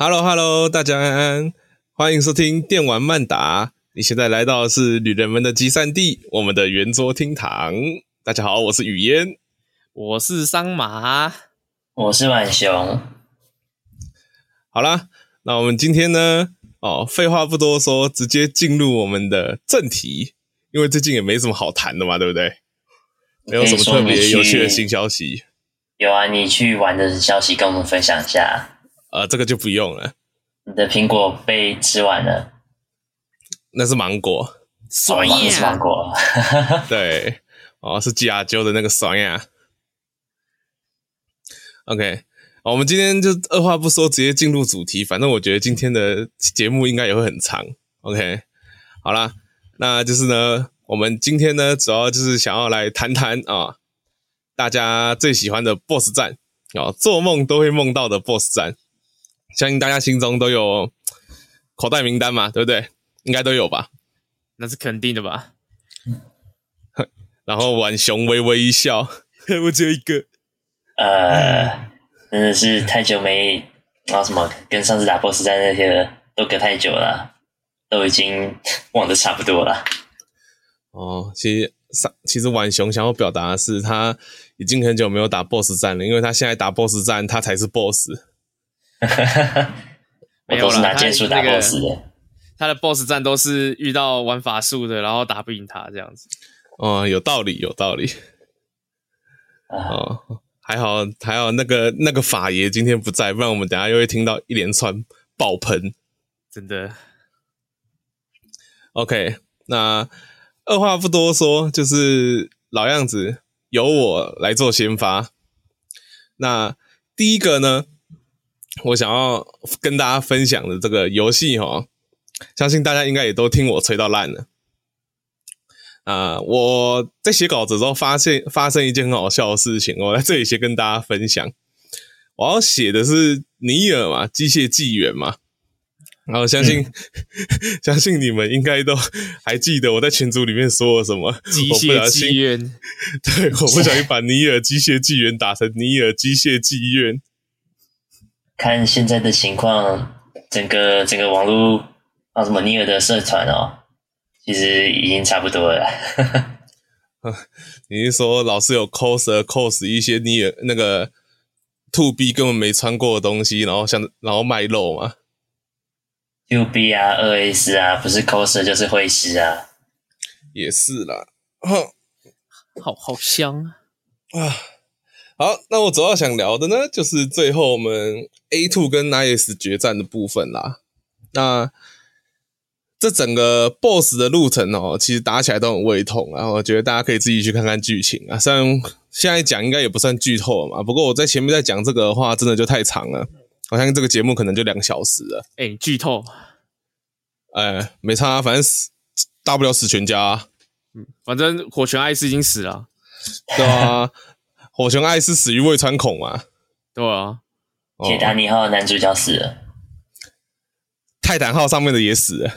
Hello，Hello，大家安安，欢迎收听电玩慢达。你现在来到的是旅人们的集散地，我们的圆桌厅堂。大家好，我是雨烟，我是桑麻，我是浣熊。好啦，那我们今天呢？哦，废话不多说，直接进入我们的正题。因为最近也没什么好谈的嘛，对不对？没有什么特别有趣的新消息。有啊，你去玩的消息跟我们分享一下。呃，这个就不用了。你的苹果被吃完了。那是芒果，爽呀！是芒果。对，哦，是吉亚啾的那个爽呀。OK。我们今天就二话不说，直接进入主题。反正我觉得今天的节目应该也会很长。OK，好啦，那就是呢，我们今天呢，主要就是想要来谈谈啊，大家最喜欢的 BOSS 战啊，做梦都会梦到的 BOSS 战，相信大家心中都有口袋名单嘛，对不对？应该都有吧？那是肯定的吧？然后婉雄微微一笑，我只有一个，呃。真的是太久没，然后什么跟上次打 BOSS 战那些都隔太久了，都已经忘得差不多了。哦，其实上其实婉雄想要表达的是，他已经很久没有打 BOSS 战了，因为他现在打 BOSS 战，他才是 BOSS。我都是拿剑术打 BOSS 的，的。他的 BOSS 战都是遇到玩法术的，然后打不赢他这样子。哦，有道理，有道理。哦。还好，还好，那个那个法爷今天不在，不然我们等下又会听到一连串爆喷，真的。OK，那二话不多说，就是老样子，由我来做先发。那第一个呢，我想要跟大家分享的这个游戏哈，相信大家应该也都听我吹到烂了。啊、呃！我在写稿子的时候发现发生一件很好笑的事情，我在这里先跟大家分享。我要写的是尼尔嘛，机械纪元嘛。然后相信、嗯、相信你们应该都还记得我在群组里面说了什么。机械纪元，对，我不小心把尼尔机械纪元打成尼尔机械纪元。看现在的情况，整个整个网络啊，什么尼尔的社团哦。其实已经差不多了。你是说老师有 cos cos 一些尼尔那个 to B 根本没穿过的东西，然后像然后卖肉吗？to B 啊，二 S 啊，不是 cos 就是会师啊。也是啦，好好香啊啊！好，那我主要想聊的呢，就是最后我们 A two 跟 9S 决战的部分啦。那这整个 BOSS 的路程哦，其实打起来都很胃痛，然后我觉得大家可以自己去看看剧情啊。虽然现在讲应该也不算剧透了嘛，不过我在前面在讲这个的话，真的就太长了。我相信这个节目可能就两个小时了。哎，剧透？哎，没差啊，反正死大不了死全家啊。嗯，反正火拳艾斯已经死了。对啊，火熊爱是死于胃穿孔嘛。对啊。铁达尼号男主角死了，泰坦号上面的也死了。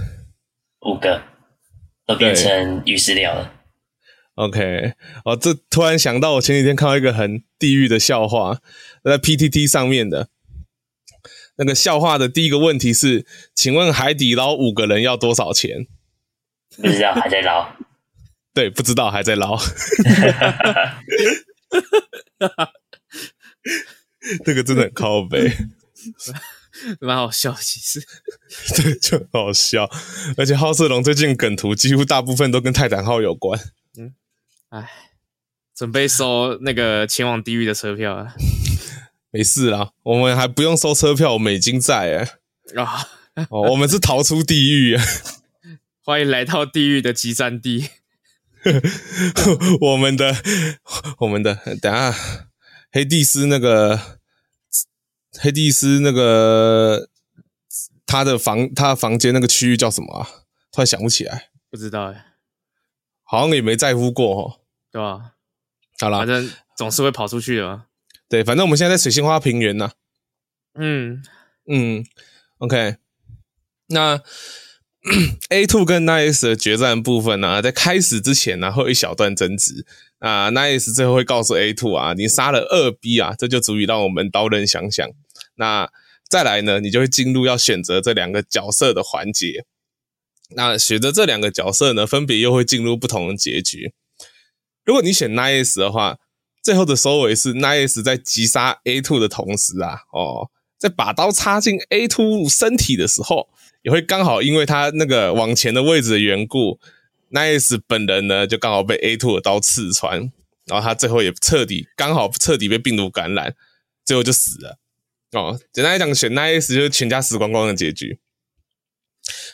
五个都变成鱼饲料了。OK，哦，这突然想到，我前几天看到一个很地狱的笑话，在 PTT 上面的。那个笑话的第一个问题是：请问海底捞五个人要多少钱？不知道，还在捞。对，不知道还在捞。这个真的很靠北。蛮好笑，其实，对，就很好笑。而且好色龙最近梗图几乎大部分都跟泰坦号有关。嗯，哎，准备收那个前往地狱的车票啊？没事啦，我们还不用收车票，我们已经在哎。啊，哦，我们是逃出地狱啊！欢迎来到地狱的集散地。我们的，我们的，等下黑蒂斯那个。黑蒂斯那个他的房，他的房间那个区域叫什么啊？突然想不起来，不知道哎，好像也没在乎过哦，对吧？好啦，反正总是会跑出去的嘛。对，反正我们现在在水星花平原呢。嗯嗯，OK。那 A two 跟 Nice 的决战部分呢、在开始之前呢、会有一小段争执。啊，9S 最后会告诉 A two 啊，你杀了二 B 啊，这就足以让我们刀刃相向。那再来呢，你就会进入要选择这两个角色的环节。那选择这两个角色呢，分别又会进入不同的结局。如果你选 Nice 的话，最后的收尾是 Nice 在击杀 A two 的同时啊，哦，在把刀插进 A two 身体的时候，也会刚好因为他那个往前的位置的缘故，Nice 本人呢就刚好被 A two 的刀刺穿，然后他最后也彻底刚好彻底被病毒感染，最后就死了。哦，简单来讲，选 Nice 就是全家死光光的结局。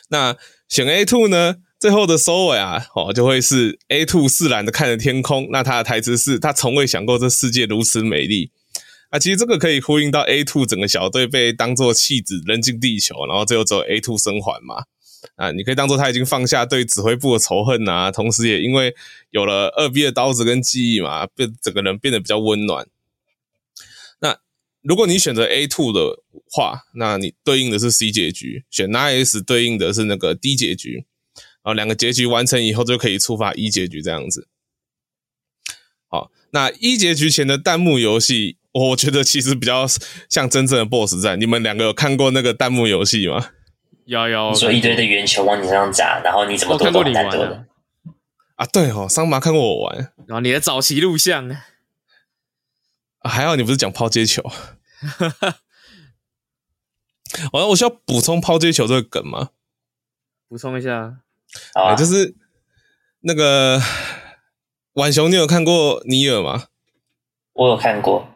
那选 A two 呢？最后的收尾啊，哦，就会是 A two 释然的看着天空。那他的台词是：他从未想过这世界如此美丽。啊，其实这个可以呼应到 A two 整个小队被当做弃子扔进地球，然后最后只有 A two 生还嘛。啊，你可以当做他已经放下对指挥部的仇恨啊，同时也因为有了二 B 的刀子跟记忆嘛，变整个人变得比较温暖。那如果你选择 A two 的话，那你对应的是 C 结局；选 Nine S 对应的是那个 D 结局。然后两个结局完成以后，就可以触发 E 结局这样子。好，那 E 结局前的弹幕游戏，我觉得其实比较像真正的 BOSS 战。你们两个有看过那个弹幕游戏吗？有有。你说一堆的圆球往你身上砸，然后你怎么躲都很难躲的。啊，对哦，桑麻看过我玩。然后你的早期录像呢？啊，还好你不是讲抛接球。我我需要补充抛接球这个梗吗？补充一下。啊，就是那个浣熊，你有看过尼尔吗？我有看过。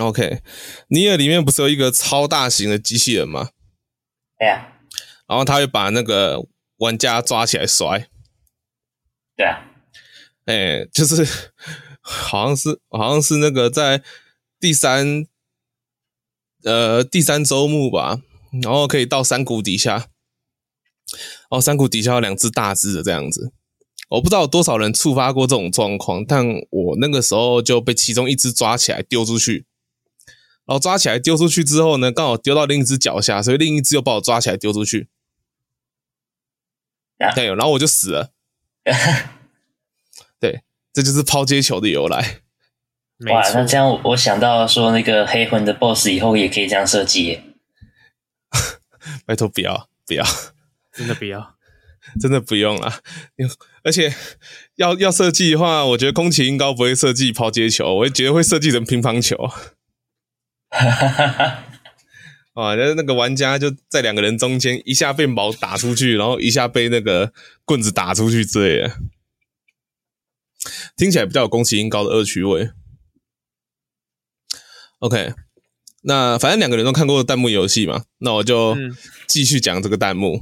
OK，尼尔里面不是有一个超大型的机器人吗？对啊。然后他会把那个玩家抓起来摔。对啊。哎，就是 好像是好像是那个在第三呃第三周目吧，然后可以到山谷底下。哦，山谷底下有两只大只的这样子，我不知道有多少人触发过这种状况，但我那个时候就被其中一只抓起来丢出去，然后抓起来丢出去之后呢，刚好丢到另一只脚下，所以另一只又把我抓起来丢出去，对，然后我就死了。对，这就是抛接球的由来。哇，那这样我想到说，那个黑魂的 BOSS 以后也可以这样设计。拜托不要不要。真的不要，真的不用了！而且要要设计的话，我觉得宫崎英高不会设计抛接球，我会觉得会设计成乒乓球。哈哈哈哈啊，就是那个玩家就在两个人中间，一下被矛打出去，然后一下被那个棍子打出去之类的，听起来比较有宫崎英高的恶趣味。OK，那反正两个人都看过弹幕游戏嘛，那我就继续讲这个弹幕。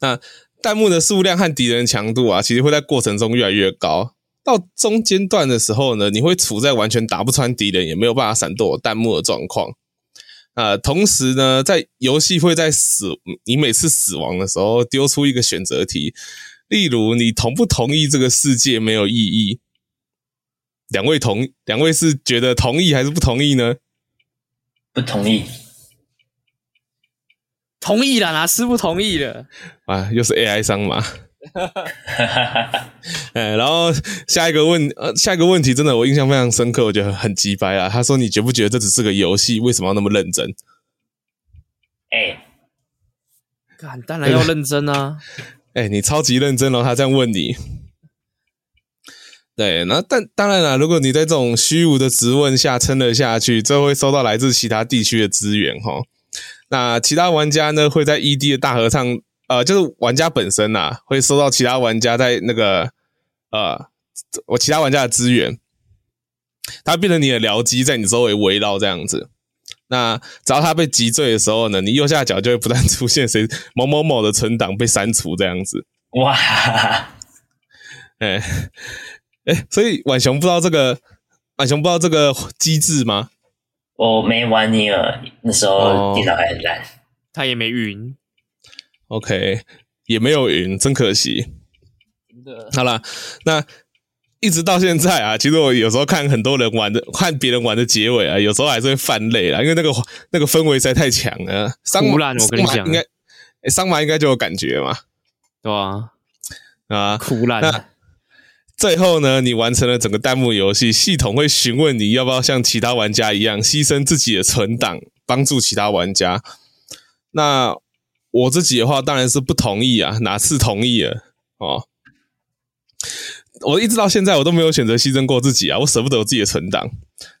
那弹幕的数量和敌人强度啊，其实会在过程中越来越高。到中间段的时候呢，你会处在完全打不穿敌人，也没有办法闪躲弹幕的状况。呃，同时呢，在游戏会在死你每次死亡的时候丢出一个选择题，例如你同不同意这个世界没有意义？两位同两位是觉得同意还是不同意呢？不同意。同意了，哪是不同意了？啊，又是 AI 商嘛。哎，然后下一个问，呃，下一个问题真的我印象非常深刻，我觉得很鸡掰啊。他说：“你觉不觉得这只是个游戏？为什么要那么认真？”哎，干，当然要认真啊！哎，你超级认真然后，他这样问你。对，那但当然了，如果你在这种虚无的质问下撑了下去，就会收到来自其他地区的资源哈。那其他玩家呢，会在 ED 的大合唱，呃，就是玩家本身呐、啊，会收到其他玩家在那个，呃，我其他玩家的资源，它变成你的僚机在你周围围绕这样子。那只要它被击坠的时候呢，你右下角就会不断出现谁某某某的存档被删除这样子。哇，哎哎，所以婉熊不知道这个，婉熊不知道这个机制吗？我没玩尼尔，那时候电脑还很烂，他也没云。OK，也没有云，真可惜。真的。好啦，那一直到现在啊，其实我有时候看很多人玩的，看别人玩的结尾啊，有时候还是会犯泪啦，因为那个那个氛围实在太强了。桑麻，我跟你讲，应该，桑麻应该就有感觉嘛，对啊，啊，哭烂。最后呢，你完成了整个弹幕游戏，系统会询问你要不要像其他玩家一样牺牲自己的存档，帮助其他玩家。那我自己的话当然是不同意啊，哪次同意了哦？我一直到现在我都没有选择牺牲过自己啊，我舍不得我自己的存档。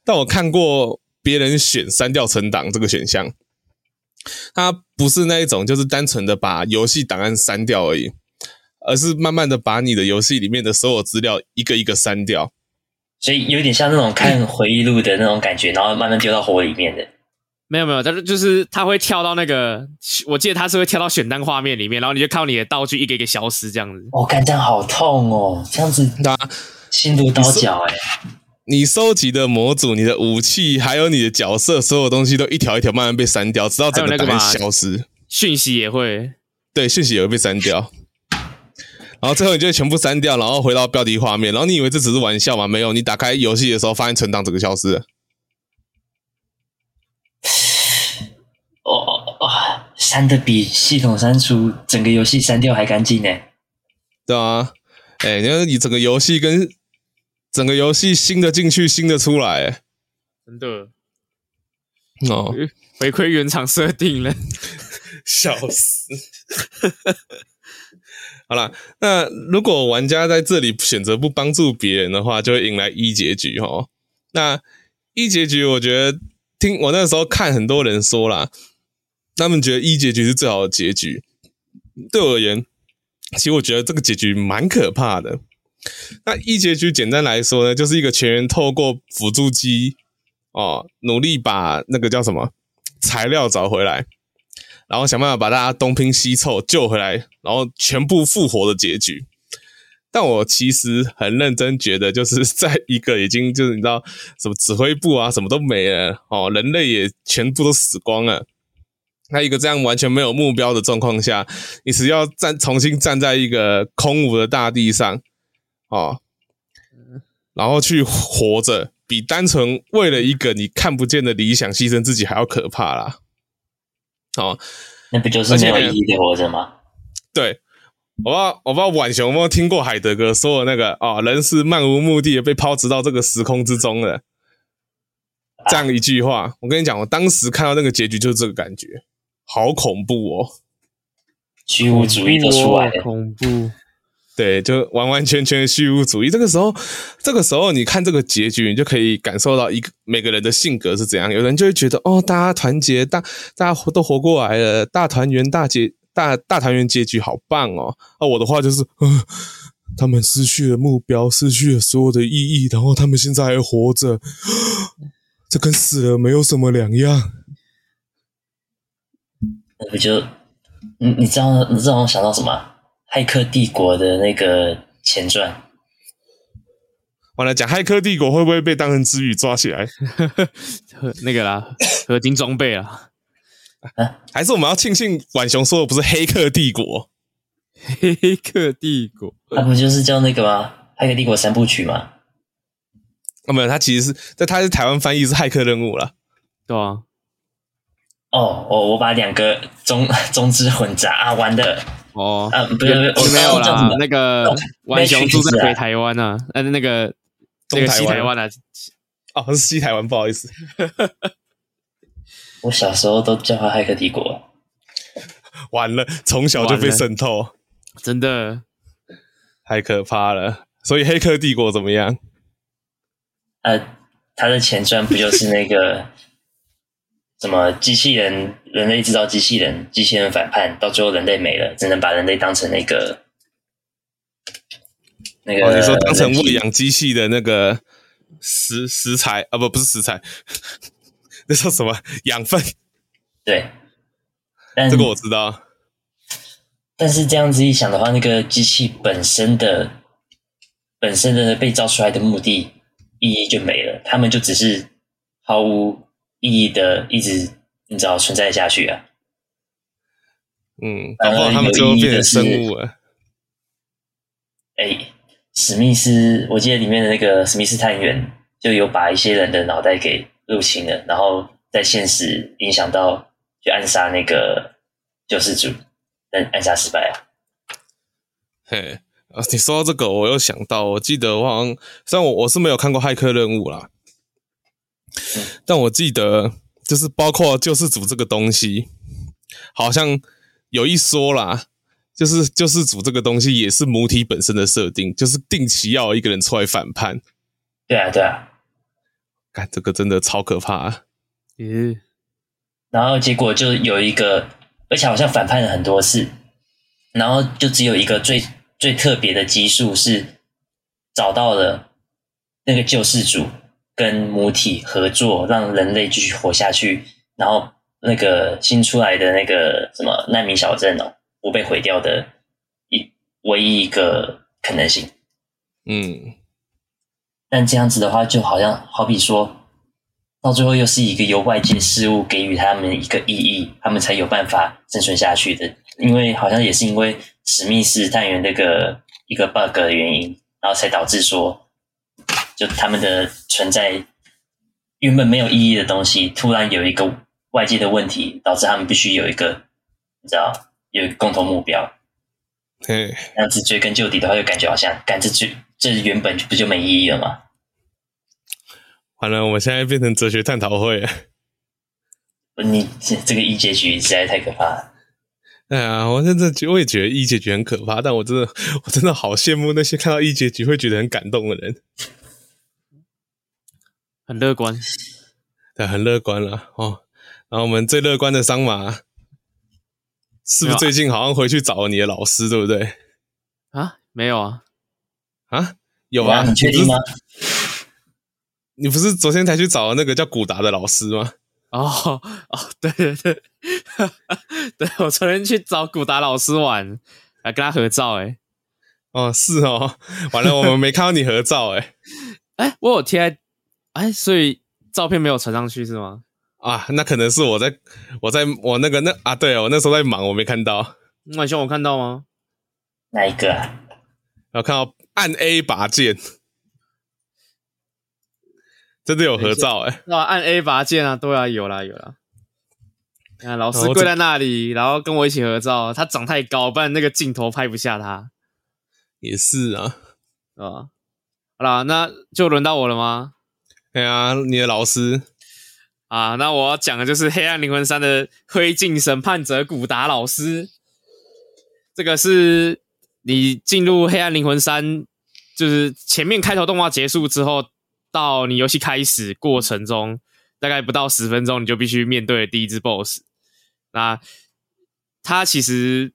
但我看过别人选删掉存档这个选项，他不是那一种就是单纯的把游戏档案删掉而已，而是慢慢的把你的游戏里面的所有资料一个一个删掉。所以有点像那种看回忆录的那种感觉，然后慢慢丢到火里面的。没有没有，但是就是他会跳到那个，我记得他是会跳到选单画面里面，然后你就靠你的道具一个一个消失这样子。我感觉这样好痛哦，这样子那心如刀绞哎。你收集的模组、你的武器，还有你的角色，所有东西都一条一条慢慢被删掉，直到整个档案消失。讯息也会，对，讯息也会被删掉。然后最后你就全部删掉，然后回到标题画面。然后你以为这只是玩笑吗？没有，你打开游戏的时候，发现存档整个消失了。哦哦哦！删的比系统删除整个游戏删掉还干净呢。对啊，哎，你看你整个游戏跟整个游戏新的进去，新的出来，真的哦，回馈原厂设定了，笑死。好了，那如果玩家在这里选择不帮助别人的话，就会迎来一结局哈。那一结局，我觉得听我那时候看很多人说啦。他们觉得一结局是最好的结局。对我而言，其实我觉得这个结局蛮可怕的。那一结局简单来说呢，就是一个全员透过辅助机哦，努力把那个叫什么材料找回来，然后想办法把大家东拼西凑救回来，然后全部复活的结局。但我其实很认真觉得，就是在一个已经就是你知道什么指挥部啊什么都没了哦，人类也全部都死光了。那一个这样完全没有目标的状况下，你只要站重新站在一个空无的大地上，哦，然后去活着，比单纯为了一个你看不见的理想牺牲自己还要可怕啦。哦，那不就是没有意义的活着吗？对，我不知道，我不知道晚熊有没有听过海德格说的那个哦，人是漫无目的的被抛掷到这个时空之中的这样一句话。我跟你讲，我当时看到那个结局就是这个感觉。好恐怖哦！虚无主义都出来了，恐怖。对，就完完全全的虚无主义。这个时候，这个时候，你看这个结局，你就可以感受到一个每个人的性格是怎样。有人就会觉得，哦，大家团结，大大家都活过来了，大团圆，大结，大大团圆结局好棒哦。啊我的话就是，呃，他们失去了目标，失去了所有的意义，然后他们现在还活着，这跟死了没有什么两样。那不就，你你知道你知道我想到什么？骇客帝国的那个前传。完了，讲骇客帝国会不会被当成支语抓起来？那个啦，合金装备啊。啊，还是我们要庆幸婉熊说的不是黑客帝国？黑客帝国，他不就是叫那个吗？骇客帝国三部曲吗？哦，没有，他其实是在他是台湾翻译是骇客任务了，对啊。哦，我我把两个中 中之混杂啊，玩的哦，啊，不是，我没有啦，那个浣熊住在北台湾啊，呃，那个那个西台湾啊，哦，是西台湾，不好意思，我小时候都叫他黑客帝国，完了，从小就被渗透，真的太可怕了。所以黑客帝国怎么样？呃，他的前传不就是那个？什么机器人？人类制造机器人，机器人反叛，到最后人类没了，只能把人类当成那个那个。哦，你说当成喂养机器的那个食食材啊？不，不是食材，那叫什么养分？对，这个我知道。但是这样子一想的话，那个机器本身的本身的被造出来的目的意义就没了，他们就只是毫无。意义的一直你知道存在下去啊？嗯，然后他们就变成生物了。哎，史密斯，我记得里面的那个史密斯探员就有把一些人的脑袋给入侵了，然后在现实影响到去暗杀那个救世主，但暗杀失败啊。嘿，啊，你说到这个，我又想到，我记得我好像虽然我我是没有看过骇客任务啦。但我记得就是包括救世主这个东西，好像有一说啦，就是救世主这个东西也是母体本身的设定，就是定期要一个人出来反叛。对啊，对啊，看这个真的超可怕啊。嗯，然后结果就有一个，而且好像反叛了很多次，然后就只有一个最最特别的技术是找到了那个救世主。跟母体合作，让人类继续活下去，然后那个新出来的那个什么难民小镇哦，不被毁掉的一唯一一个可能性。嗯，但这样子的话，就好像好比说到最后又是一个由外界事物给予他们一个意义，他们才有办法生存下去的。因为好像也是因为史密斯探员那个一个 bug 的原因，然后才导致说。就他们的存在原本没有意义的东西，突然有一个外界的问题，导致他们必须有一个，你知道，有一个共同目标。对，这样子追根究底的话，就感觉好像，干这追这原本不就没意义了吗？完了，我们现在变成哲学探讨会。你这这个一结局实在太可怕了。哎呀，我现在我也觉得一结局很可怕，但我真的我真的好羡慕那些看到一结局会觉得很感动的人。很乐观，对，很乐观了哦。然后我们最乐观的桑马，是不是最近好像回去找了你的老师，对不对？啊，没有啊，啊，有啊，你确定吗？你不是昨天才去找了那个叫古达的老师吗？哦哦，对对对，对我昨天去找古达老师玩，来跟他合照，诶哦，是哦，完了，我们没看到你合照，诶 哎，我有贴。哎，所以照片没有传上去是吗？啊，那可能是我在我在我那个那啊，对哦，我那时候在忙，我没看到。那希望我看到吗？哪一个啊？我看到按 A 拔剑，真的有合照哎、欸！那按 A 拔剑啊，对啊，有啦有啦。啊老师跪在那里，然后跟我一起合照。他长太高，不然那个镜头拍不下他。也是啊，啊，好啦，那就轮到我了吗？对啊，你的老师啊，那我要讲的就是《黑暗灵魂三》的灰烬审判者古达老师。这个是你进入《黑暗灵魂三》，就是前面开头动画结束之后，到你游戏开始过程中，大概不到十分钟，你就必须面对第一只 BOSS。那他其实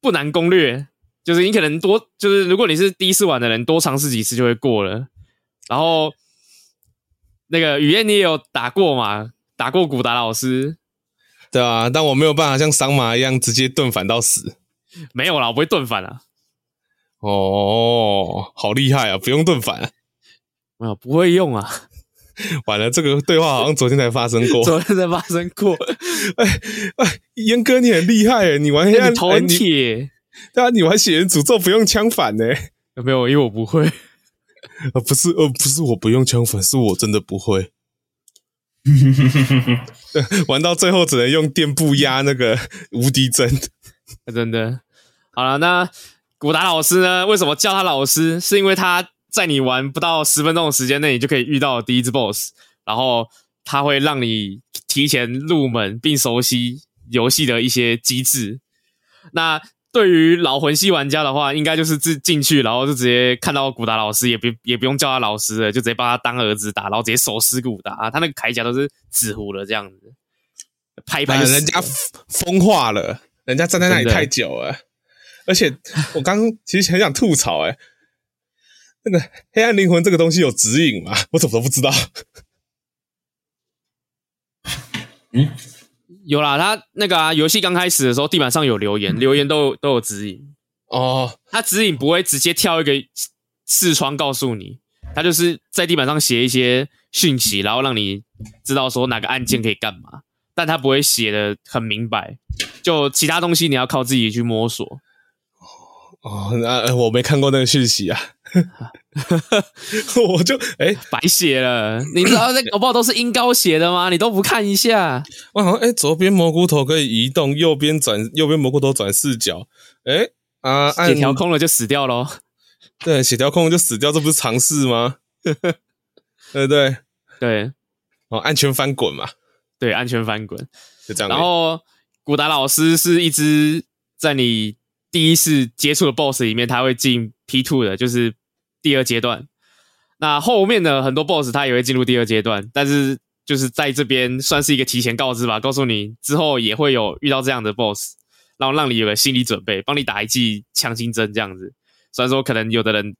不难攻略，就是你可能多，就是如果你是第一次玩的人，多尝试几次就会过了。然后，那个雨燕你也有打过嘛？打过古达老师，对啊，但我没有办法像桑马一样直接盾反到死。没有啦，我不会盾反啊。哦，好厉害啊！不用盾反啊？没有，不会用啊。完了，这个对话好像昨天才发生过。昨天才发生过。哎哎，燕哥你很厉害哎，你玩黑暗头很铁。对啊，你玩血人诅咒不用枪反呢？有没有？因为我不会。啊，不是，呃，不是，我不用枪粉，是我真的不会。玩到最后只能用垫步压那个无敌针，真的。好了，那古达老师呢？为什么叫他老师？是因为他在你玩不到十分钟的时间内，你就可以遇到第一只 BOSS，然后他会让你提前入门并熟悉游戏的一些机制。那对于老魂系玩家的话，应该就是自进去，然后就直接看到古达老师，也不也不用叫他老师了，就直接把他当儿子打，然后直接手撕古达。他那个铠甲都是纸糊的这样子，拍一拍。人家风化了，人家站在那里太久了。而且我刚其实很想吐槽、欸，哎，那个黑暗灵魂这个东西有指引吗？我怎么都不知道。嗯。有啦，他那个啊，游戏刚开始的时候，地板上有留言，留言都有都有指引哦。他指引不会直接跳一个视窗告诉你，他就是在地板上写一些讯息，然后让你知道说哪个按键可以干嘛，但他不会写的很明白，就其他东西你要靠自己去摸索。哦，那我没看过那个讯息啊。我就哎、欸、白写了，你知道那个搞不好都是音高写的吗？你都不看一下？我好像哎，左边蘑菇头可以移动，右边转右边蘑菇头转视角。哎、欸、啊，血条空了就死掉喽。对，血条空了就死掉，这不是常识吗？对不对？对。哦，安全翻滚嘛，对，安全翻滚，就这样。然后古达老师是一只在你第一次接触的 BOSS 里面，他会进 P two 的，就是第二阶段。那后面的很多 BOSS 他也会进入第二阶段，但是就是在这边算是一个提前告知吧，告诉你之后也会有遇到这样的 BOSS，然后让你有个心理准备，帮你打一剂强心针这样子。虽然说可能有的人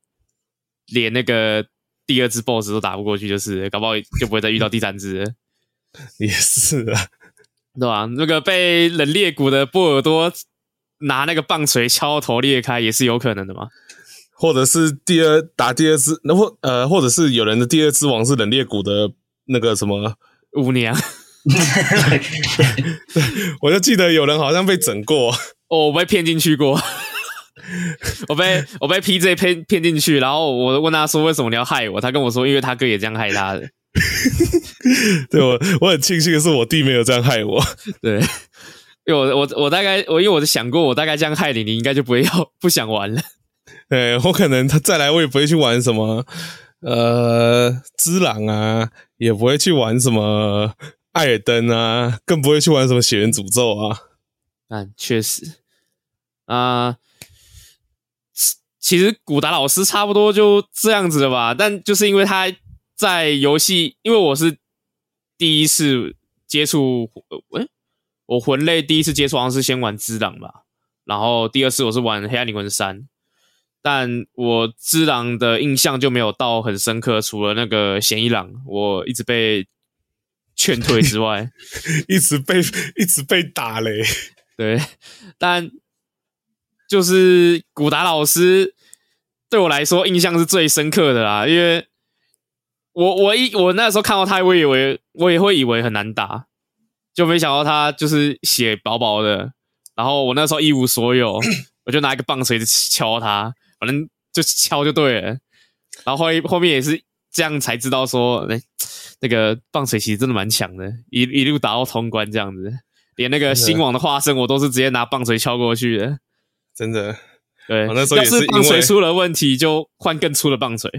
连那个第二只 BOSS 都打不过去，就是搞不好就不会再遇到第三只了。也是啊，对吧？那个被冷裂谷的波尔多拿那个棒槌敲头裂开，也是有可能的嘛。或者是第二打第二只，然后呃，或者是有人的第二只王是冷冽谷的那个什么？舞娘，我就记得有人好像被整过，哦，我被骗进去过，我被我被 PJ 骗骗进去，然后我问他说为什么你要害我，他跟我说因为他哥也这样害他的，对我我很庆幸的是我弟没有这样害我，对，因为我我我大概我因为我想过我大概这样害你，你应该就不会 要不想玩了。对，我可能他再来，我也不会去玩什么呃，之狼啊，也不会去玩什么艾尔登啊，更不会去玩什么血缘诅咒啊。嗯，确实啊、呃，其实古达老师差不多就这样子的吧。但就是因为他在游戏，因为我是第一次接触，诶、欸，我魂类第一次接触好像是先玩之狼吧，然后第二次我是玩黑暗灵魂三。但我之狼的印象就没有到很深刻，除了那个嫌疑狼，我一直被劝退之外，一直被一直被打嘞。对，但就是古达老师对我来说印象是最深刻的啦，因为我我一我那时候看到他，我以为我也会以为很难打，就没想到他就是血薄薄的，然后我那时候一无所有，我就拿一个棒槌敲他。反正就敲就对了，然后后后面也是这样才知道说，哎，那个棒槌其实真的蛮强的，一一路打到通关这样子，连那个新网的化身我都是直接拿棒槌敲过去的，真的。对，我那时候也是，要是棒槌出了问题，就换更粗的棒槌。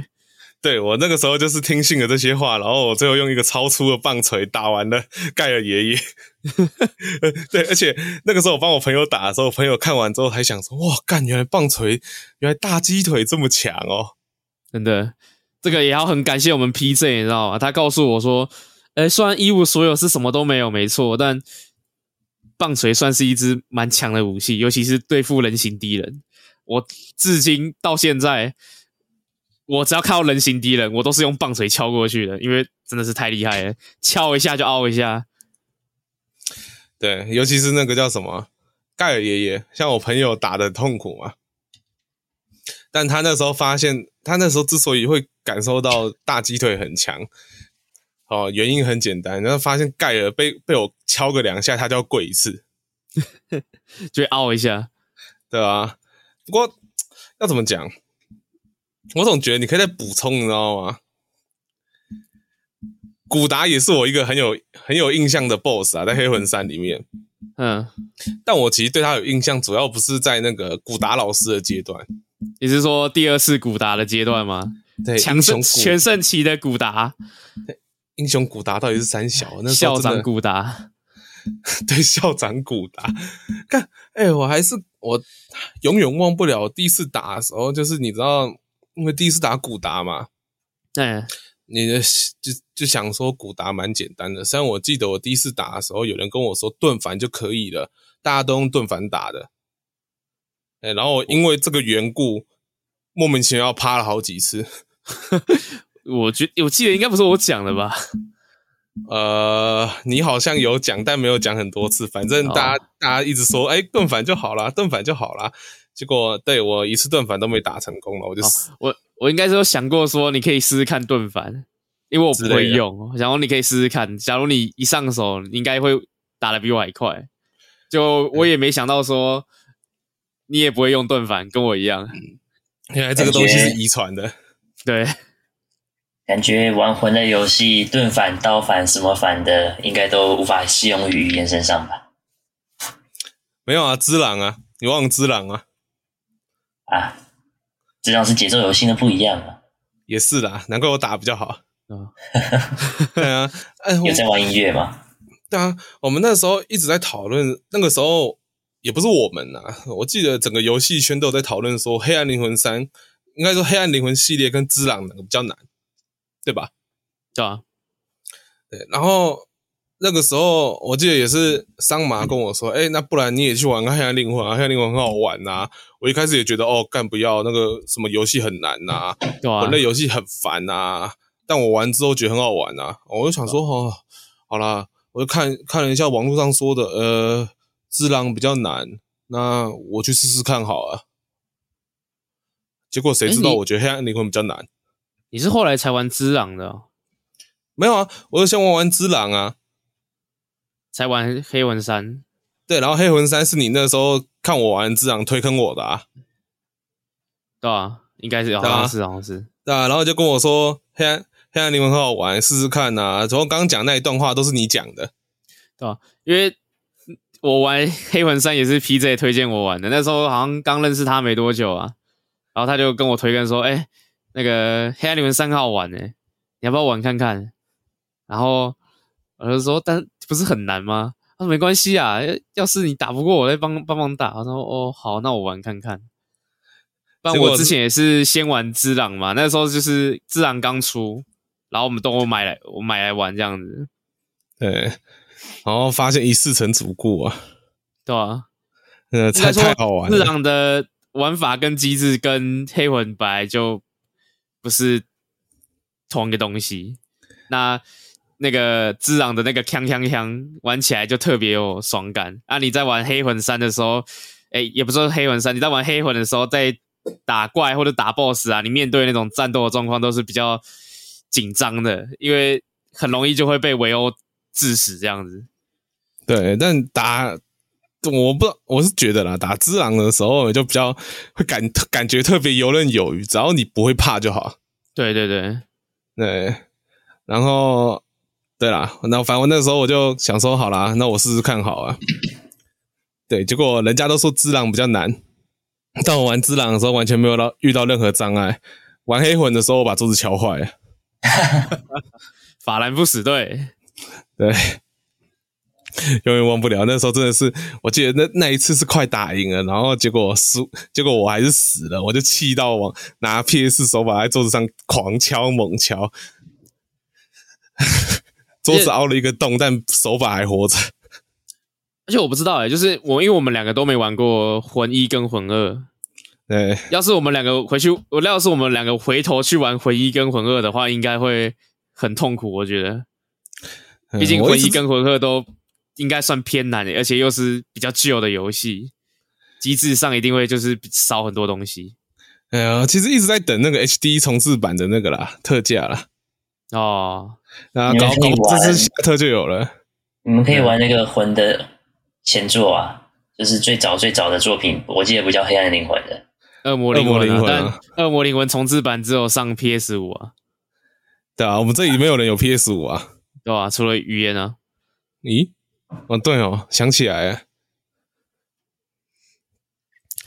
对，我那个时候就是听信了这些话，然后我最后用一个超粗的棒槌打完了盖尔爷爷。对，而且那个时候我帮我朋友打的时候，我朋友看完之后还想说：“哇，干，原来棒槌，原来大鸡腿这么强哦！”真的，这个也要很感谢我们 PJ，你知道吗？他告诉我说：“诶，虽然一无所有是什么都没有，没错，但棒槌算是一支蛮强的武器，尤其是对付人形敌人。我至今到现在。”我只要看到人形敌人，我都是用棒槌敲过去的，因为真的是太厉害了，敲一下就凹一下。对，尤其是那个叫什么盖尔爷爷，像我朋友打的痛苦嘛。但他那时候发现，他那时候之所以会感受到大鸡腿很强，哦，原因很简单，然后发现盖尔被被我敲个两下，他就要跪一次，就会凹一下，对啊？不过要怎么讲？我总觉得你可以再补充，你知道吗？古达也是我一个很有很有印象的 BOSS 啊，在黑魂三里面。嗯，但我其实对他有印象，主要不是在那个古达老师的阶段。你是说第二次古达的阶段吗？对，强盛全盛期的古达。英雄古达到底是三小？那校长古达。对，校长古达。看，哎、欸，我还是我永远忘不了第一次打的时候，就是你知道。因为第一次打古达嘛，对，你的就就想说古达蛮简单的。虽然我记得我第一次打的时候，有人跟我说盾反就可以了，大家都用盾反打的。哎，然后因为这个缘故，莫名其妙趴了好几次。我觉得我记得应该不是我讲的吧？呃，你好像有讲，但没有讲很多次。反正大家、哦、大家一直说，哎，盾反就好啦，盾反就好啦。结果对我一次盾反都没打成功了，我就死。哦、我我应该是有想过说，你可以试试看盾反，因为我不会用。然后你可以试试看，假如你一上手，你应该会打的比我还快。就我也没想到说，你也不会用盾反，跟我一样。原来这个东西是遗传的。对，感觉玩魂类游戏，盾反、刀反什么反的，应该都无法适用于语言身上吧？没有啊，只狼啊，你忘了只狼啊？啊，这样是节奏游戏的不一样了。也是啦，难怪我打得比较好。啊，对啊，哎，有在玩音乐吗？对啊，我们那时候一直在讨论，那个时候也不是我们呐，我记得整个游戏圈都有在讨论说，《黑暗灵魂三》应该说《黑暗灵魂》系列跟《之狼》哪个比较难，对吧？对啊，对，然后那个时候我记得也是桑麻跟我说，哎，那不然你也去玩个《黑暗灵魂》啊，《黑暗灵魂》很好玩呐。我一开始也觉得，哦，干不要那个什么游戏很难呐，对啊，魂类游戏很烦呐。但我玩之后觉得很好玩呐，我就想说，哦，好啦。我就看看了一下网络上说的，呃，只狼比较难，那我去试试看好了。结果谁知道，我觉得黑暗灵魂比较难。欸、你，你是后来才玩只狼的？没有啊，我是先玩玩只狼啊，才玩黑魂三。对，然后黑魂三是你那时候看我玩只狼推坑我的啊。对啊，应该是好像是好像是。对啊，然后就跟我说黑暗。黑暗灵魂很好玩，试试看呐、啊。从刚刚讲那一段话都是你讲的，对吧？因为我玩黑魂三也是 PJ 推荐我玩的，那时候好像刚认识他没多久啊，然后他就跟我推荐说：“哎、欸，那个黑暗灵魂三很好玩诶，你要不要玩看看？”然后我就说：“但不是很难吗？”他说：“没关系啊，要是你打不过我，再帮帮忙打。”他说：“哦，好，那我玩看看。”但我之前也是先玩只狼嘛，那时候就是只狼刚出。然后我们都买来，我买来玩这样子，对，然后发现一试成主顾啊，对啊，呃，太太好玩了。只狼的玩法跟机制跟黑魂本来就不是同一个东西，那那个之狼的那个锵锵锵玩起来就特别有爽感。啊，你在玩黑魂三的时候，哎，也不是说黑魂三，你在玩黑魂的时候，在打怪或者打 BOSS 啊，你面对那种战斗的状况都是比较。紧张的，因为很容易就会被围殴致死这样子。对，但打我不我是觉得啦，打之狼的时候就比较会感感觉特别游刃有余，只要你不会怕就好。对对对对，然后对啦，那反正那时候我就想说，好啦，那我试试看好啊。对，结果人家都说只狼比较难，但我玩只狼的时候完全没有到遇到任何障碍。玩黑魂的时候，我把桌子敲坏了。法兰不死队，对，永远忘不了那时候，真的是，我记得那那一次是快打赢了，然后结果输，结果我还是死了，我就气到往拿 PS 手把在桌子上狂敲猛敲，桌子凹了一个洞，但手把还活着。而且我不知道哎、欸，就是我，因为我们两个都没玩过魂一跟魂二。对，要是我们两个回去，我要是我们两个回头去玩魂一跟魂二的话，应该会很痛苦。我觉得，毕竟魂一跟魂二都应该算偏难的，而且又是比较旧的游戏，机制上一定会就是少很多东西。哎呀，其实一直在等那个 HD 重置版的那个啦，特价啦。哦，然后搞搞这次下特就有了。你们可以玩那个魂的前作啊，就是最早最早的作品，我记得不叫黑暗灵魂的。恶魔灵魂，啊，但恶魔灵魂重置版只有上 PS 五啊。对啊，我们这里没有人有 PS 五啊，对啊，除了语言啊。咦？哦，对哦，想起来了。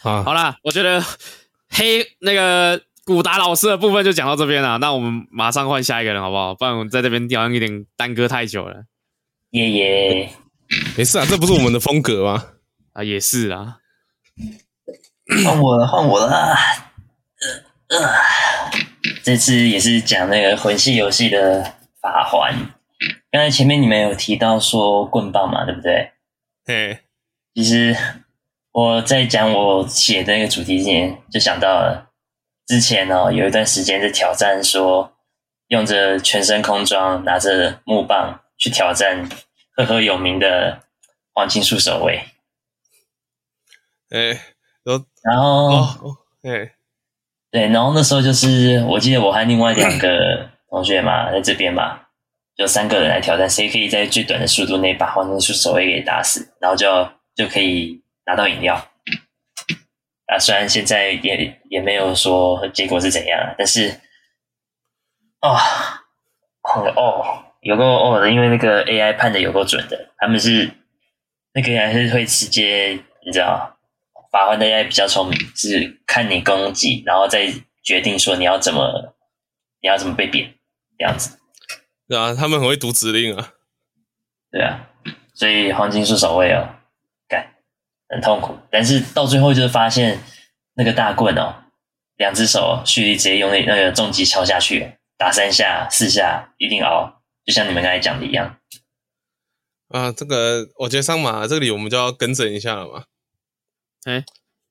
啊，好啦，我觉得黑那个古达老师的部分就讲到这边了。那我们马上换下一个人好不好？不然我们在这边好像有点耽搁太久了。耶耶，没事啊，这不是我们的风格吗？啊，也是啊。换我了，换我了。呃呃，这次也是讲那个魂系游戏的法环。刚才前面你们有提到说棍棒嘛，对不对？对。其实我在讲我写的那个主题之前，就想到了之前哦，有一段时间在挑战说，用着全身空装，拿着木棒去挑战赫赫有名的黄金树守卫。哎。然后，哦，对，对，然后那时候就是，我记得我和另外两个同学嘛，在这边嘛，就三个人来挑战，谁可以在最短的速度内把黄金树守卫给打死，然后就就可以拿到饮料。啊，虽然现在也也没有说结果是怎样，但是，哦，哦，有够哦的，因为那个 AI 判的有够准的，他们是那个 AI 是会直接，你知道。法官的 AI 比较聪明，是看你攻击，然后再决定说你要怎么，你要怎么被贬这样子。对啊，他们很会读指令啊。对啊，所以黄金是守卫哦，干很痛苦，但是到最后就是发现那个大棍哦，两只手蓄力直接用那那个重击敲下去，打三下四下一定熬，就像你们刚才讲的一样。啊，这个我觉得上马这里我们就要更正一下了嘛。哎，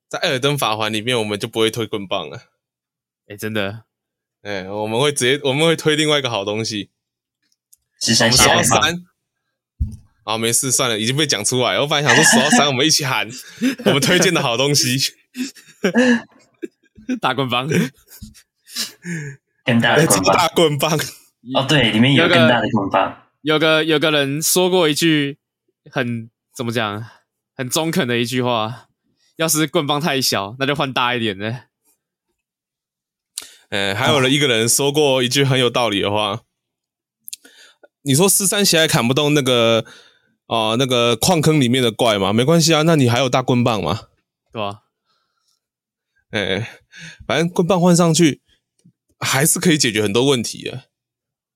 在艾尔登法环里面，我们就不会推棍棒了。哎，真的，哎，我们会直接我们会推另外一个好东西，十三数到三。好，没事，算了，已经被讲出来。我本来想说数到三，我们一起喊 我们推荐的好东西，大棍棒，更大的棍棒，大棍棒。哦，对，里面有更大的棍棒。有个有个人说过一句很怎么讲，很中肯的一句话：要是棍棒太小，那就换大一点的。呃，还有了一个人说过一句很有道理的话：你说四三鞋还砍不动那个啊、呃、那个矿坑里面的怪嘛？没关系啊，那你还有大棍棒嘛，对吧？哎，反正棍棒换上去还是可以解决很多问题的，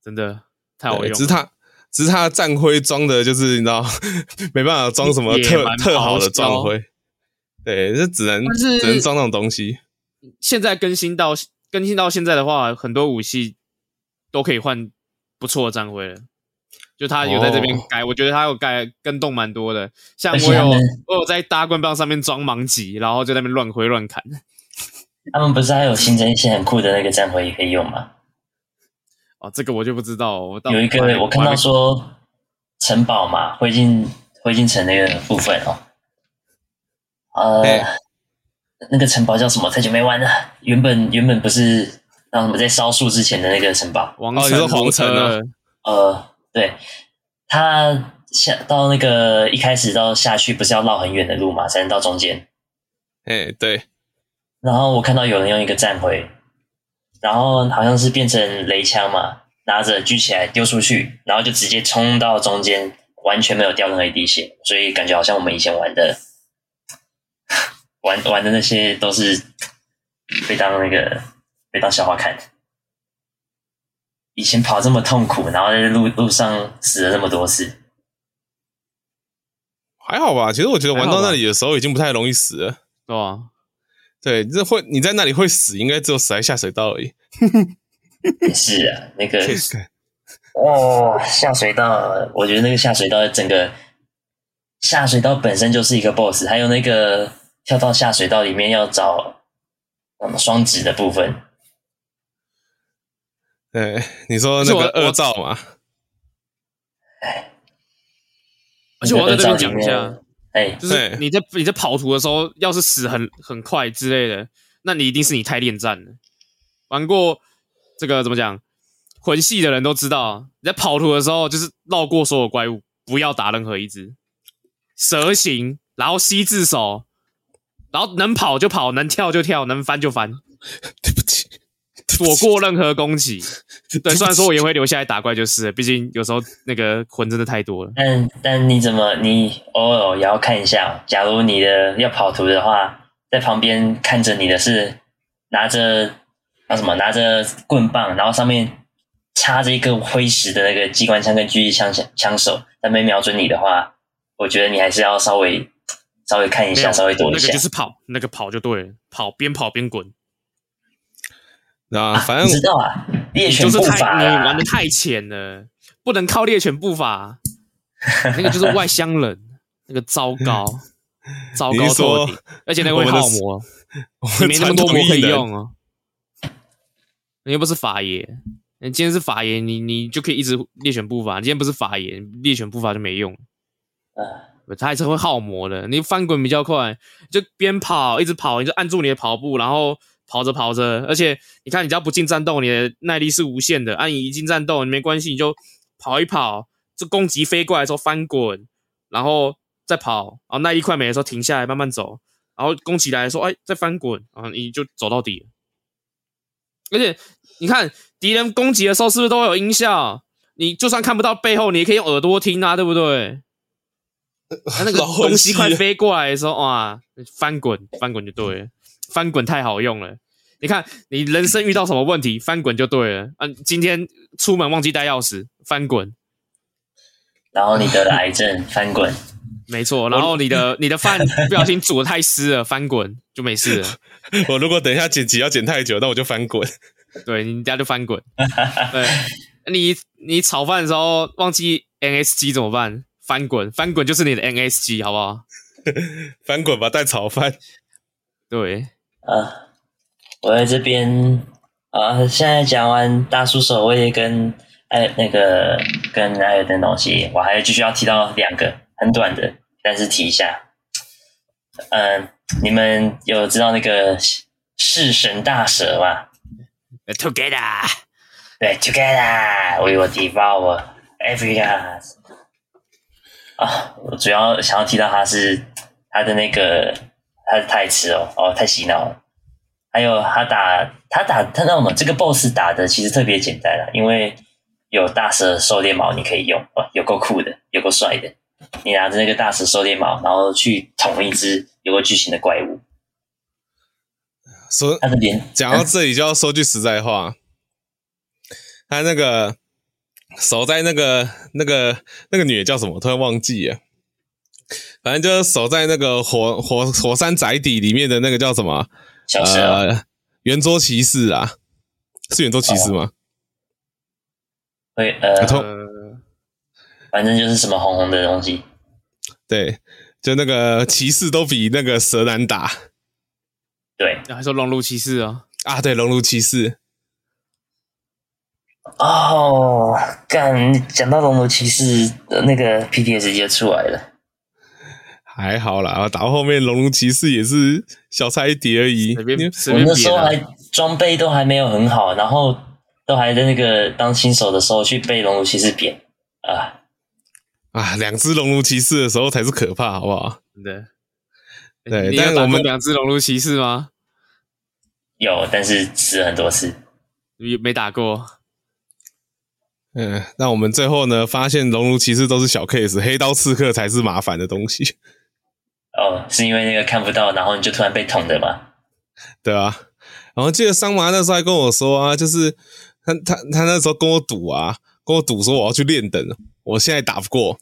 真的太好用了。只是他。只是他的战徽装的，就是你知道，没办法装什么特特好的战徽，对，这只能只能装那种东西。现在更新到更新到现在的话，很多武器都可以换不错的战徽了。就他有在这边改，哦、我觉得他有改跟动蛮多的。像我有我有在大棍棒上面装盲击，然后就在那边乱挥乱砍。他们不是还有新增一些很酷的那个战徽也可以用吗？哦，这个我就不知道。我有一个，我看到说城堡嘛，灰烬灰烬城那个部分哦，呃，欸、那个城堡叫什么？太久没玩了。原本原本不是让我们在烧树之前的那个城堡，王城哦，皇城啊。呃，对，他下到那个一开始到下去不是要绕很远的路嘛，才能到中间。哎、欸，对。然后我看到有人用一个战徽。然后好像是变成雷枪嘛，拿着举起来丢出去，然后就直接冲到中间，完全没有掉任何一滴血，所以感觉好像我们以前玩的玩玩的那些都是被当那个被当笑话看。以前跑这么痛苦，然后在路路上死了那么多次，还好吧？其实我觉得玩到那里的时候已经不太容易死了，对吧？对，这会你在那里会死，应该只有死在下水道而已。是啊，那个哦，下水道，我觉得那个下水道整个下水道本身就是一个 boss，还有那个跳到下水道里面要找什么双指的部分。对，你说那个恶兆嘛？哎，而且我要在这边讲一下。哎，就是你在你在跑图的时候，要是死很很快之类的，那你一定是你太恋战了。玩过这个怎么讲？魂系的人都知道，你在跑图的时候，就是绕过所有怪物，不要打任何一只蛇形，然后 C 字手，然后能跑就跑，能跳就跳，能翻就翻。躲过任何攻击，对，虽然说我也会留下来打怪，就是，毕竟有时候那个魂真的太多了。但但你怎么，你偶尔也要看一下，假如你的要跑图的话，在旁边看着你的是拿着拿什么，拿着棍棒，然后上面插着一个灰石的那个机关枪跟狙击枪枪手，但没瞄准你的话，我觉得你还是要稍微稍微看一下，稍微躲一下。那个就是跑，那个跑就对了，跑边跑边滚。啊，反正、啊、知道啊，猎犬步伐你玩的太浅了，不能靠猎犬步伐，那个就是外乡人，那个糟糕，糟 糕透顶，而且那个会耗魔，你没那么多魔可以用哦。你又不是法爷，你今天是法爷，你你就可以一直猎犬步伐。你今天不是法爷，猎犬步伐就没用。呃，他还是会耗魔的。你翻滚比较快，就边跑一直跑，你就按住你的跑步，然后。跑着跑着，而且你看，你只要不进战斗，你的耐力是无限的。按、啊、你一进战斗，你没关系，你就跑一跑，这攻击飞过来的时候翻滚，然后再跑，然后耐力快没的时候停下来慢慢走，然后攻击来的时候，哎，再翻滚，然后你就走到底了。而且你看敌人攻击的时候是不是都有音效？你就算看不到背后，你也可以用耳朵听啊，对不对？那那个东西快飞过来的时候，哇，翻滚翻滚就对了。翻滚太好用了，你看你人生遇到什么问题，翻滚就对了。嗯、啊，今天出门忘记带钥匙，翻滚。然后你得了癌症，翻滚。没错，然后你的 你的饭不小心煮的太湿了，翻滚就没事了。我如果等一下剪辑要剪太久，那我就翻滚。对，你家就翻滚。对，你你炒饭的时候忘记 NSG 怎么办？翻滚，翻滚就是你的 NSG，好不好？翻滚吧，带炒饭。对，啊，我在这边啊，现在讲完大叔守卫跟艾那个跟艾尔登东西，我还继续要提到两个很短的，但是提一下。嗯、呃，你们有知道那个弑神大蛇吗？Together，对，Together，we will devour everyone。啊，我主要想要提到他是他的那个他的台词哦，哦，太洗脑了。还有他打他打他那种这个 BOSS 打的其实特别简单了，因为有大蛇狩猎矛你可以用，哦，有够酷的，有够帅的。你拿着那个大蛇狩猎矛，然后去捅一只有个巨型的怪物。说他的脸讲到这里就要说句实在话，他那个。守在那个、那个、那个女的叫什么？突然忘记了。反正就是守在那个火火火山宅邸里面的那个叫什么？小蛇呃，圆桌骑士啊，是圆桌骑士吗？对、哦，呃，反正就是什么红红的东西。对，就那个骑士都比那个蛇难打。对，还说熔炉骑士啊？啊，对，熔炉骑士。哦，干！讲到龙头骑士的那个 PTSD 就出来了，还好啦，打到后面龙龙骑士也是小菜一碟而已。我那时候还装备都还没有很好，然后都还在那个当新手的时候去被龙龙骑士扁啊啊！两只龙龙骑士的时候才是可怕，好不好？对对，但是我们两只龙龙骑士吗？有，但是死很多次，没没打过。嗯，那我们最后呢，发现龙龙骑士都是小 case，黑刀刺客才是麻烦的东西。哦，是因为那个看不到，然后你就突然被捅的吗？对啊，然后记得桑麻那时候还跟我说啊，就是他他他那时候跟我赌啊，跟我赌说我要去练等，我现在打不过。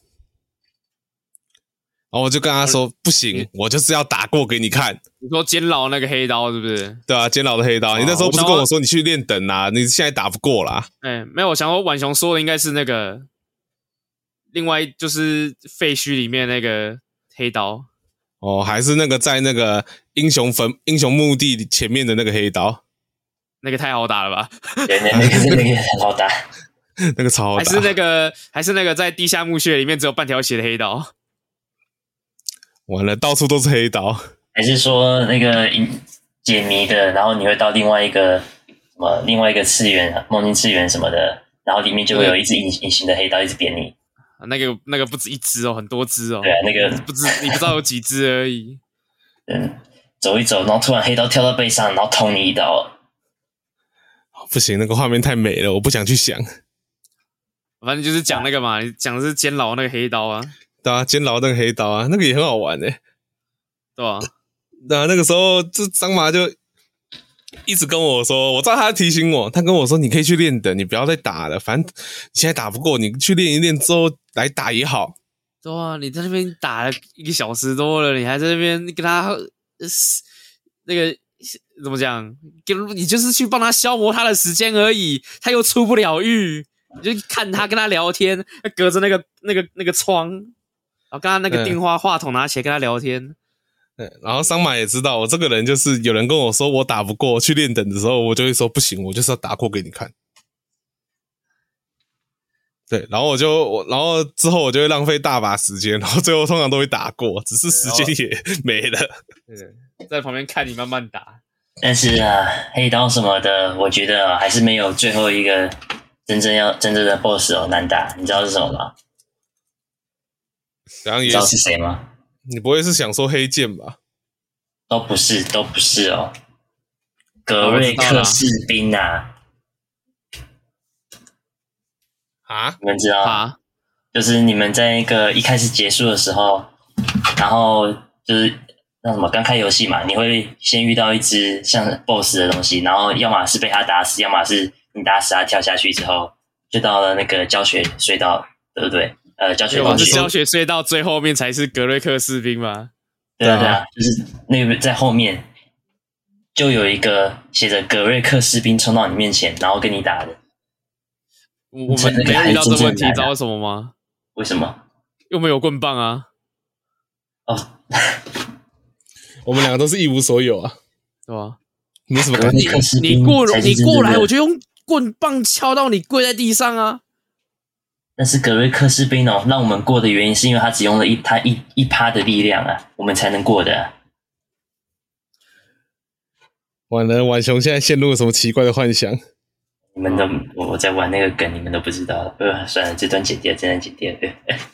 然后我就跟他说：“不行，我就是要打过给你看。”你说监牢那个黑刀是不是？对啊，监牢的黑刀。你那时候不是跟我说你去练等啊？你现在打不过啦。哎，没有，我想说婉雄说的应该是那个，另外就是废墟里面那个黑刀。哦，还是那个在那个英雄坟、英雄墓地前面的那个黑刀？那个太好打了吧？对，那个是那个很好打，那个超好打。还是那个，还是那个在地下墓穴里面只有半条血的黑刀？完了，到处都是黑刀。还是说那个解谜的，然后你会到另外一个什么另外一个次元、梦境次元什么的，然后里面就会有一只隐隐形的黑刀一直点你。那个那个不止一只哦，很多只哦。对啊，那个不知你不知道有几只而已。嗯，走一走，然后突然黑刀跳到背上，然后捅你一刀。不行，那个画面太美了，我不想去想。反正就是讲那个嘛，你讲的是监牢那个黑刀啊。对啊，监牢那个黑刀啊，那个也很好玩诶、欸，对啊，那啊，那个时候这张麻就一直跟我说，我知道他提醒我，他跟我说你可以去练等，你不要再打了，反正你现在打不过，你去练一练之后来打也好。对啊，你在那边打了一个小时多了，你还在那边跟他那个怎么讲？跟你就是去帮他消磨他的时间而已，他又出不了狱，你就看他跟他聊天，隔着那个那个那个窗。然后刚刚那个电话话筒拿起来跟他聊天，对，然后桑马也知道我这个人就是有人跟我说我打不过去练等的时候，我就会说不行，我就是要打过给你看。对，然后我就我，然后之后我就会浪费大把时间，然后最后通常都会打过，只是时间也没了。对，在旁边看你慢慢打。但是啊，黑刀什么的，我觉得还是没有最后一个真正要真正的 BOSS 哦难打，你知道是什么吗？然后也知道是谁吗？你不会是想说黑剑吧？都不是，都不是哦。格瑞克士兵啊！啊？你们知道啊？就是你们在那个一开始结束的时候，然后就是那什么刚开游戏嘛，你会先遇到一只像 BOSS 的东西，然后要么是被他打死，要么是你打死他跳下去之后，就到了那个教学隧道，对不对？呃，教学隧道，是教学隧道最后面才是格瑞克士兵吗？对啊，对啊，就是那个在后面就有一个写着格瑞克士兵冲到你面前，然后跟你打的。我们没有遇到这问题，知道为什么吗？为什么？又没有棍棒啊！哦，我们两个都是一无所有啊，对吧？没什么感觉。你你过你过来，我就用棍棒敲到你跪在地上啊！那是格瑞克士兵哦，让我们过的原因是因为他只用了一他一一趴的力量啊，我们才能过的啊。完了，浣熊现在陷入了什么奇怪的幻想？你们都我在玩那个梗，你们都不知道。呃，算了，这段剪掉，这段剪掉，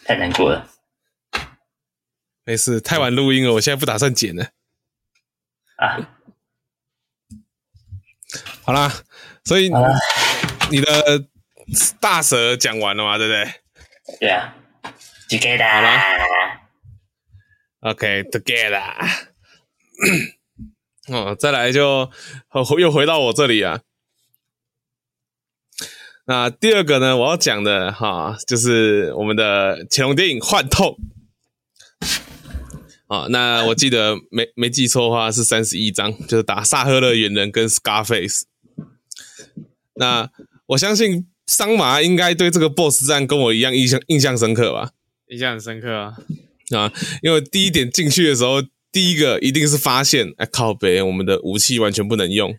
太难过了。没事，太晚录音了，我现在不打算剪了。啊，好啦，所以你的大蛇讲完了吗？对不对？对啊，Together。好了，OK，Together。哦，再来就又回到我这里啊。那第二个呢，我要讲的哈，就是我们的乾隆电影幻痛啊。那我记得没没记错的话是三十一章，就是打萨赫勒猿人跟 Scarface。那我相信桑麻应该对这个 BOSS 战跟我一样印象印象深刻吧？印象很深刻啊啊！因为第一点进去的时候，第一个一定是发现，哎靠北，我们的武器完全不能用。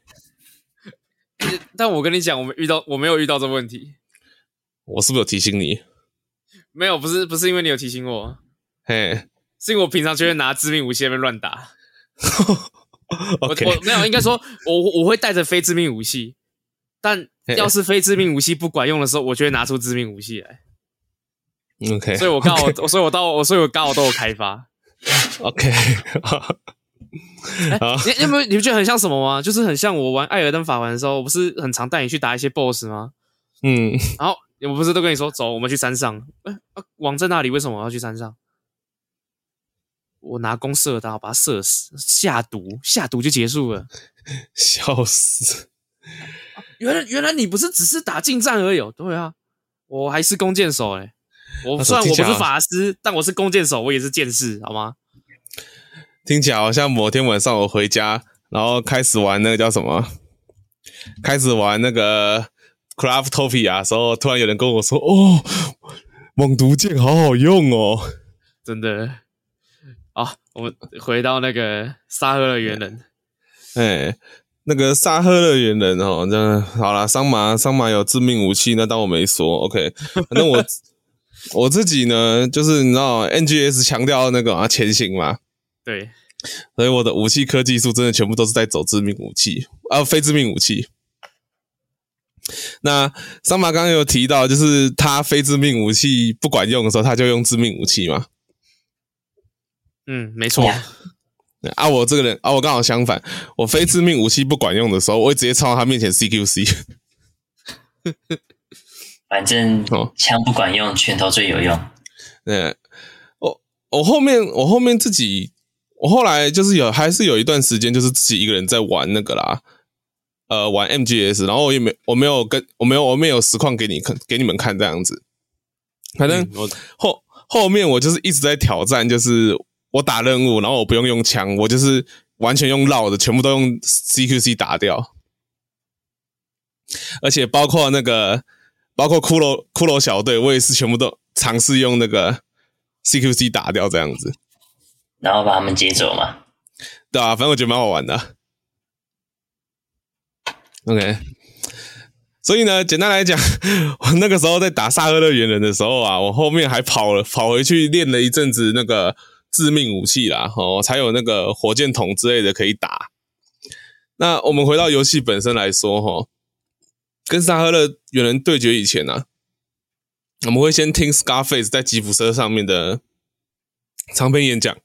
但我跟你讲，我们遇到我没有遇到这个问题。我是不是有提醒你？没有，不是不是因为你有提醒我，嘿，是因为我平常就会拿致命武器在那边乱打。我我没有，应该说我我会带着非致命武器，但 要是非致命武器不管用的时候，我就会拿出致命武器来。OK，所以我刚好，okay. 所以我到我所以我刚好都有开发。OK。欸、你有没有你不觉得很像什么吗？就是很像我玩艾尔登法环的时候，我不是很常带你去打一些 BOSS 吗？嗯，然后我不是都跟你说走，我们去山上。哎、欸啊，王在那里？为什么我要去山上？我拿弓射他把他射死，下毒下毒就结束了。笑死！原来原来你不是只是打近战而已。对啊，我还是弓箭手哎、欸。我虽然我不是法师，但我是弓箭手，我也是剑士，好吗？听起来好像某天晚上我回家，然后开始玩那个叫什么？开始玩那个 Craftopia 的时候，突然有人跟我说：“哦，猛毒剑好好用哦，真的。”啊，我们回到那个萨赫勒猿人。哎，那个沙赫勒猿人哦，这好啦，桑麻桑麻有致命武器，那当我没说。OK，那我 我自己呢，就是你知道，NGS 强调那个啊，前行嘛。对，所以我的武器科技术真的全部都是在走致命武器啊，非致命武器。那桑麻刚刚有提到，就是他非致命武器不管用的时候，他就用致命武器嘛。嗯，没错。啊，我这个人啊，我刚好相反，我非致命武器不管用的时候，我会直接冲到他面前 CQC。反正枪不管用，拳头最有用。嗯，我我后面我后面自己。我后来就是有，还是有一段时间，就是自己一个人在玩那个啦，呃，玩 MGS，然后我也没，我没有跟，我没有，我没有实况给你看，给你们看这样子。反正我后后面我就是一直在挑战，就是我打任务，然后我不用用枪，我就是完全用绕的，全部都用 CQC 打掉，而且包括那个，包括骷髅骷髅小队，我也是全部都尝试用那个 CQC 打掉这样子。然后把他们接走嘛，对啊，反正我觉得蛮好玩的。OK，所以呢，简单来讲，我那个时候在打萨赫乐园人的时候啊，我后面还跑了跑回去练了一阵子那个致命武器啦，哦，才有那个火箭筒之类的可以打。那我们回到游戏本身来说，哈，跟萨赫勒猿人对决以前呢，我们会先听 Scarface 在吉普车上面的长篇演讲。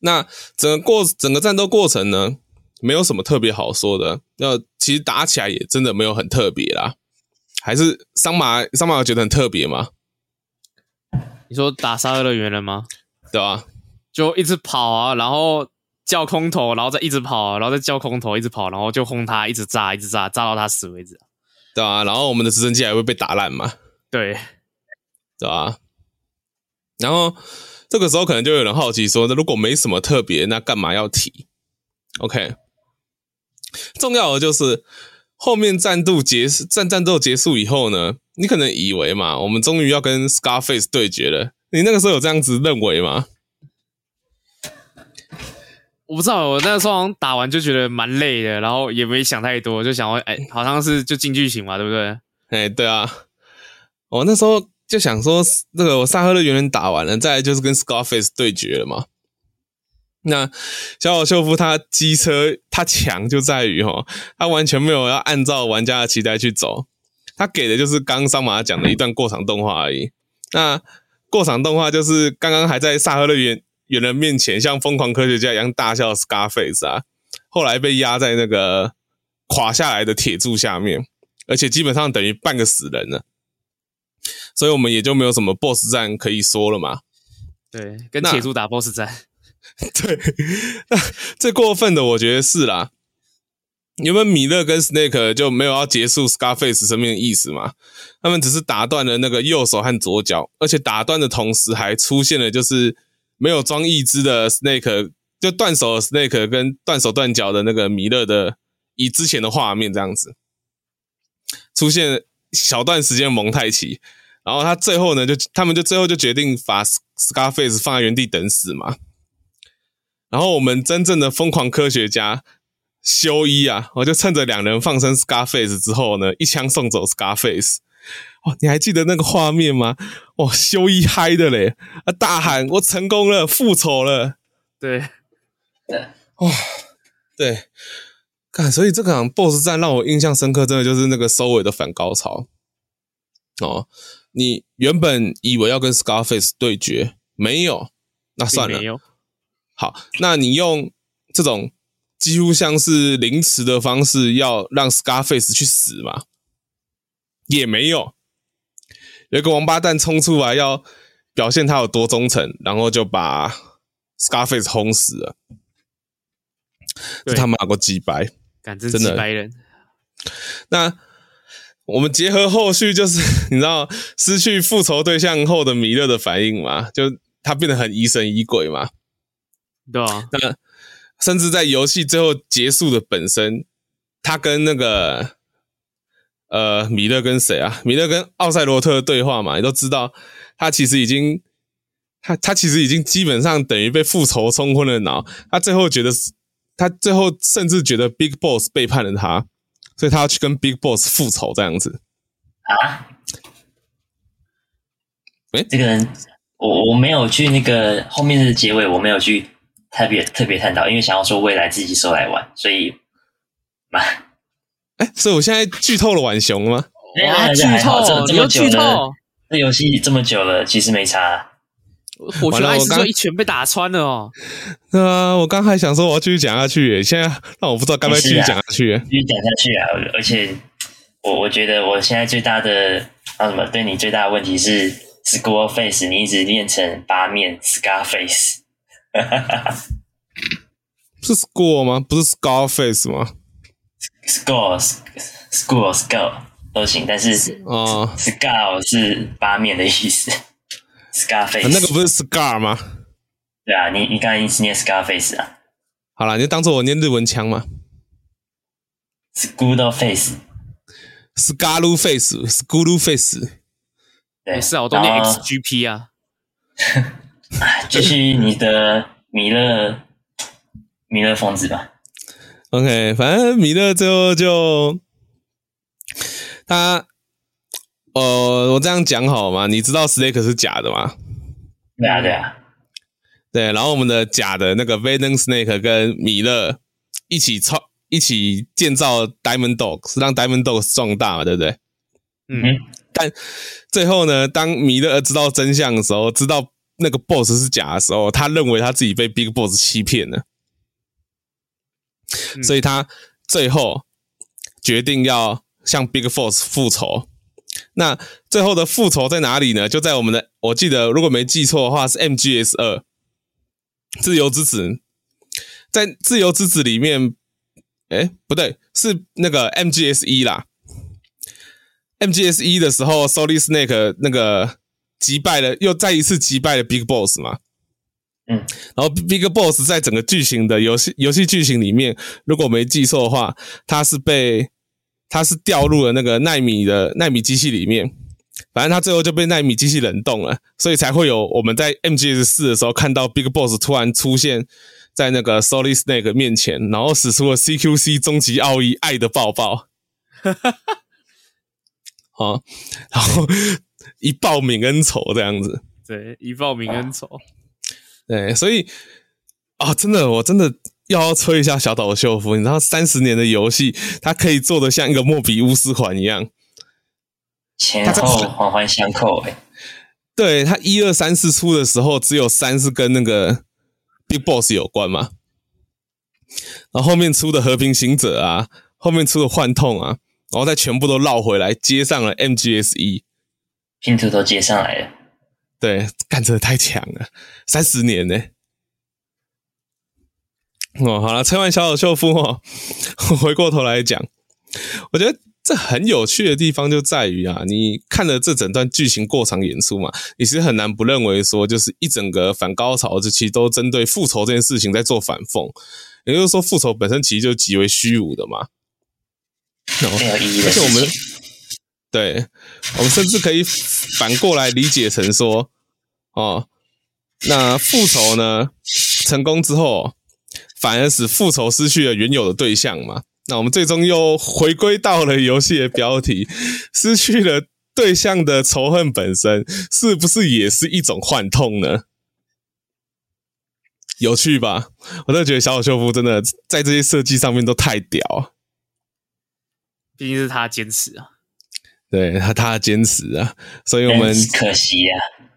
那整个过整个战斗过程呢，没有什么特别好说的。那其实打起来也真的没有很特别啦。还是桑麻桑麻有觉得很特别吗？你说打萨赫勒猿人吗？对啊，就一直跑啊，然后叫空投，然后再一直跑，然后再叫空投，一直跑，然后就轰他，一直炸，一直炸，炸到他死为止。对啊，然后我们的直升机还会被打烂嘛？对，对啊？然后这个时候可能就有人好奇说，那如果没什么特别，那干嘛要提？OK，重要的就是后面战斗结束，战战斗结束以后呢，你可能以为嘛，我们终于要跟 Scarface 对决了。你那个时候有这样子认为吗？我不知道，我那个时候好像打完就觉得蛮累的，然后也没想太多，就想说，哎，好像是就进剧情嘛，对不对？哎，对啊，我那时候就想说，那个我沙赫勒原人打完了，再来就是跟 Scarface 对决了嘛。那小岛秀夫他机车他强就在于哈，他完全没有要按照玩家的期待去走，他给的就是刚刚桑马讲的一段过场动画而已。那过场动画就是刚刚还在萨赫勒原远人面前像疯狂科学家一样大笑 Scarface 啊，后来被压在那个垮下来的铁柱下面，而且基本上等于半个死人了，所以我们也就没有什么 BOSS 战可以说了嘛。对，跟铁柱打 BOSS 战。对，那最过分的我觉得是啦，原本米勒跟 Snake 就没有要结束 Scarface 生命的意思嘛，他们只是打断了那个右手和左脚，而且打断的同时还出现了就是。没有装义肢的 Snake 就断手的 Snake 跟断手断脚的那个米勒的以之前的画面这样子出现小段时间蒙太奇，然后他最后呢就他们就最后就决定把 Scarface 放在原地等死嘛。然后我们真正的疯狂科学家修一啊，我就趁着两人放生 Scarface 之后呢，一枪送走 Scarface。哦，你还记得那个画面吗？哦，修一嗨的嘞，啊，大喊我成功了，复仇了。对，哦，对，看，所以这场 BOSS 战让我印象深刻，真的就是那个收尾的反高潮。哦，你原本以为要跟 Scarface 对决，没有，那算了。好，那你用这种几乎像是凌迟的方式，要让 Scarface 去死吗？也没有。有一个王八蛋冲出来要表现他有多忠诚，然后就把 Scarface 轰死了。这他妈有个鸡掰，真的鸡掰人。那我们结合后续，就是 你知道失去复仇对象后的米勒的反应嘛？就他变得很疑神疑鬼嘛？对啊。那甚至在游戏最后结束的本身，他跟那个。呃，米勒跟谁啊？米勒跟奥赛罗特的对话嘛，你都知道，他其实已经，他他其实已经基本上等于被复仇冲昏了脑。他最后觉得，他最后甚至觉得 Big Boss 背叛了他，所以他要去跟 Big Boss 复仇这样子。啊？哎、欸，这个人，我我没有去那个后面的结尾，我没有去特别特别探讨，因为想要说未来自己收来玩，所以嘛。哎，所以我现在剧透了浣熊吗？哇，剧透！这这么久了，这游戏这么久了，其实没差。我觉得我刚一拳被打穿了哦。对啊，我刚还想说我要继续讲下去，现在让我不知道该不该继续讲下去。继续讲下去啊！而且我我觉得我现在最大的啊什么对你最大的问题是 Scar Face，你一直练成八面 Scar Face，是 school 吗？不是 Scar Face 吗？Score, school, score 都行，但是哦，scar 是八面的意思。Scarface 那个不是 scar 吗？对啊，你你刚才一直念 Scarface 啊。好了，你就当做我念日文腔嘛。School face，Scar face，School face。没事啊，我都念 XGP 啊。继续你的米勒米勒疯子吧。OK，反正米勒最后就他，呃，我这样讲好吗？你知道 Snake 是假的吗？对啊，对啊，对。然后我们的假的那个 Venom Snake 跟米勒一起操，一起建造 Diamond Dogs，是让 Diamond Dogs 壮大嘛，对不对？嗯。但最后呢，当米勒知道真相的时候，知道那个 Boss 是假的时候，他认为他自己被 Big Boss 欺骗了。所以他最后决定要向 Big Boss 复仇。那最后的复仇在哪里呢？就在我们的，我记得如果没记错的话是 MGS 二。自由之子，在自由之子里面，哎，不对，是那个 MGS 一啦。MGS 一的时候，Solid Snake 那个击败了，又再一次击败了 Big Boss 嘛。嗯，然后 Big Boss 在整个剧情的游戏游戏剧情里面，如果没记错的话，他是被他是掉入了那个奈米的奈米机器里面，反正他最后就被奈米机器冷冻了，所以才会有我们在 MGS 四的时候看到 Big Boss 突然出现在那个 Solid Snake 面前，然后使出了 CQC 终极奥义爱的抱抱，哈哈哈，好，然后一报泯恩仇这样子，对，一报泯恩仇。对，所以啊、哦，真的，我真的要吹一下小岛秀夫。你知道，三十年的游戏，他可以做的像一个莫比乌斯环一样，前后环环相扣。哎，对，他一二三四出的时候，只有三是跟那个 Big Boss 有关嘛，然后后面出的和平行者啊，后面出的幻痛啊，然后再全部都绕回来接上了 MGS 一，拼图都接上来了。对，干这太强了，三十年呢！哦，好了，吹完小岛秀夫哦，回过头来讲，我觉得这很有趣的地方就在于啊，你看了这整段剧情过场演出嘛，你是很难不认为说，就是一整个反高潮这期都针对复仇这件事情在做反讽，也就是说，复仇本身其实就极为虚无的嘛，没有意义的，而且我们对，我们甚至可以反过来理解成说。哦，那复仇呢？成功之后，反而使复仇失去了原有的对象嘛？那我们最终又回归到了游戏的标题，失去了对象的仇恨本身，是不是也是一种幻痛呢？有趣吧？我真的觉得小岛秀夫真的在这些设计上面都太屌，毕竟是他坚持啊，对他他坚持啊，所以我们可惜呀、啊。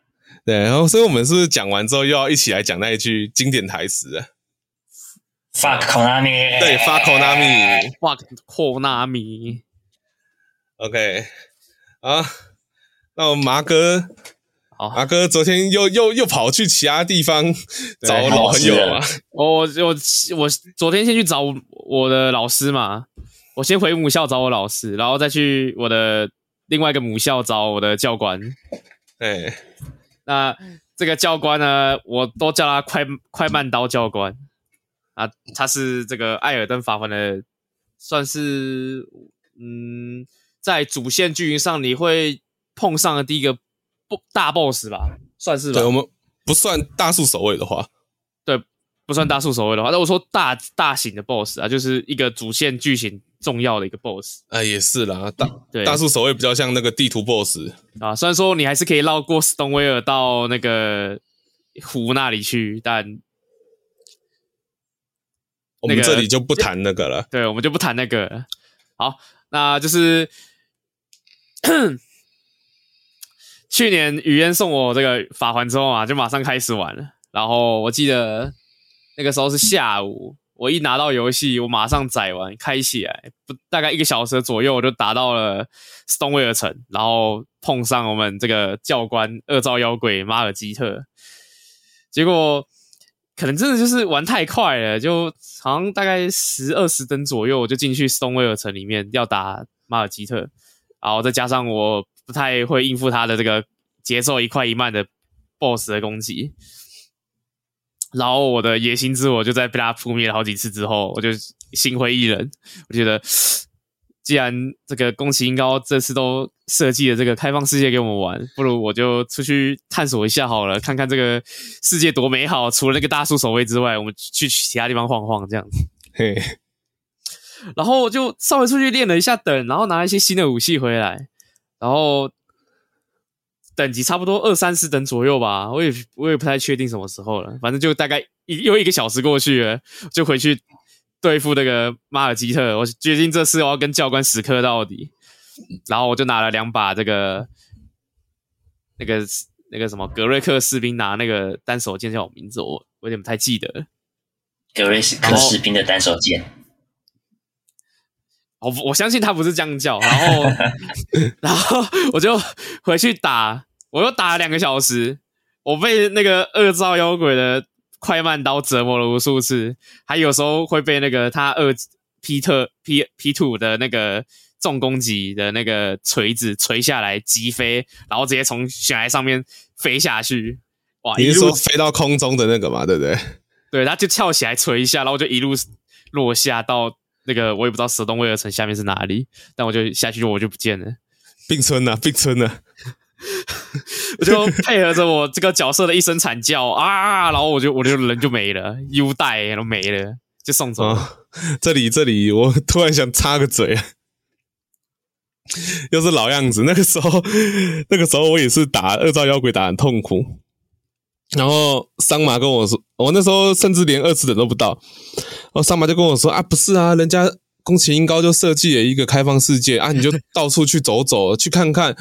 对，然后所以我们是不是讲完之后又要一起来讲那一句经典台词啊？Fuck Konami，对，Fuck Konami，Fuck Konami。OK，啊，那我们麻哥，好，麻哥昨天又又又跑去其他地方找老朋友啊。我我我昨天先去找我的老师嘛，我先回母校找我老师，然后再去我的另外一个母校找我的教官。对。那这个教官呢，我都叫他快快慢刀教官啊，他是这个艾尔登法环的，算是嗯，在主线剧情上你会碰上的第一个不大 boss 吧，算是吧。对，我们不算大树守卫的话。对不算大树守卫的话，那我说大大型的 BOSS 啊，就是一个主线剧情重要的一个 BOSS。啊，也是啦，大对大树守卫比较像那个地图 BOSS 啊。虽然说你还是可以绕过斯东威尔到那个湖那里去，但我们这里就不谈那个了。对，我们就不谈那个了。好，那就是 去年雨嫣送我这个法环之后啊，就马上开始玩了。然后我记得。那个时候是下午，我一拿到游戏，我马上载完开起来，不大概一个小时左右，我就达到了斯通威尔城，然后碰上我们这个教官恶兆妖鬼马尔基特，结果可能真的就是玩太快了，就好像大概十二十等左右，我就进去斯通威尔城里面要打马尔基特，然后再加上我不太会应付他的这个节奏一快一慢的 BOSS 的攻击。然后我的野心之火就在被他扑灭了好几次之后，我就心灰意冷。我觉得，既然这个宫崎英高这次都设计了这个开放世界给我们玩，不如我就出去探索一下好了，看看这个世界多美好。除了那个大树守卫之外，我们去其他地方晃晃这样子。嘿，然后我就稍微出去练了一下等，然后拿一些新的武器回来，然后。等级差不多二三十等左右吧，我也我也不太确定什么时候了，反正就大概一又一个小时过去了，就回去对付那个马尔基特。我决定这次我要跟教官死磕到底，然后我就拿了两把这个那个那个什么格瑞克士兵拿那个单手剑叫我名字，我我有点不太记得。格瑞克士兵的单手剑。我我相信他不是这样叫，然后 然后我就回去打。我又打了两个小时，我被那个恶兆妖鬼的快慢刀折磨了无数次，还有时候会被那个他二 P 特 P P two 的那个重攻击的那个锤子锤下来击飞，然后直接从悬崖上面飞下去。哇！你是说飞到空中的那个嘛？对不对？对，他就跳起来锤一下，然后就一路落下到那个我也不知道蛇洞威尔城下面是哪里，但我就下去就我就不见了。并村呢？并村呢？我就配合着我这个角色的一声惨叫啊，然后我就我就人就没了，U 带都没了，就送走。哦，这里这里，我突然想插个嘴，又是老样子。那个时候，那个时候我也是打二招妖鬼打很痛苦。然后桑麻跟我说，我那时候甚至连二次等都不到。然后桑麻就跟我说啊，不是啊，人家宫崎英高就设计了一个开放世界啊，你就到处去走走，去看看。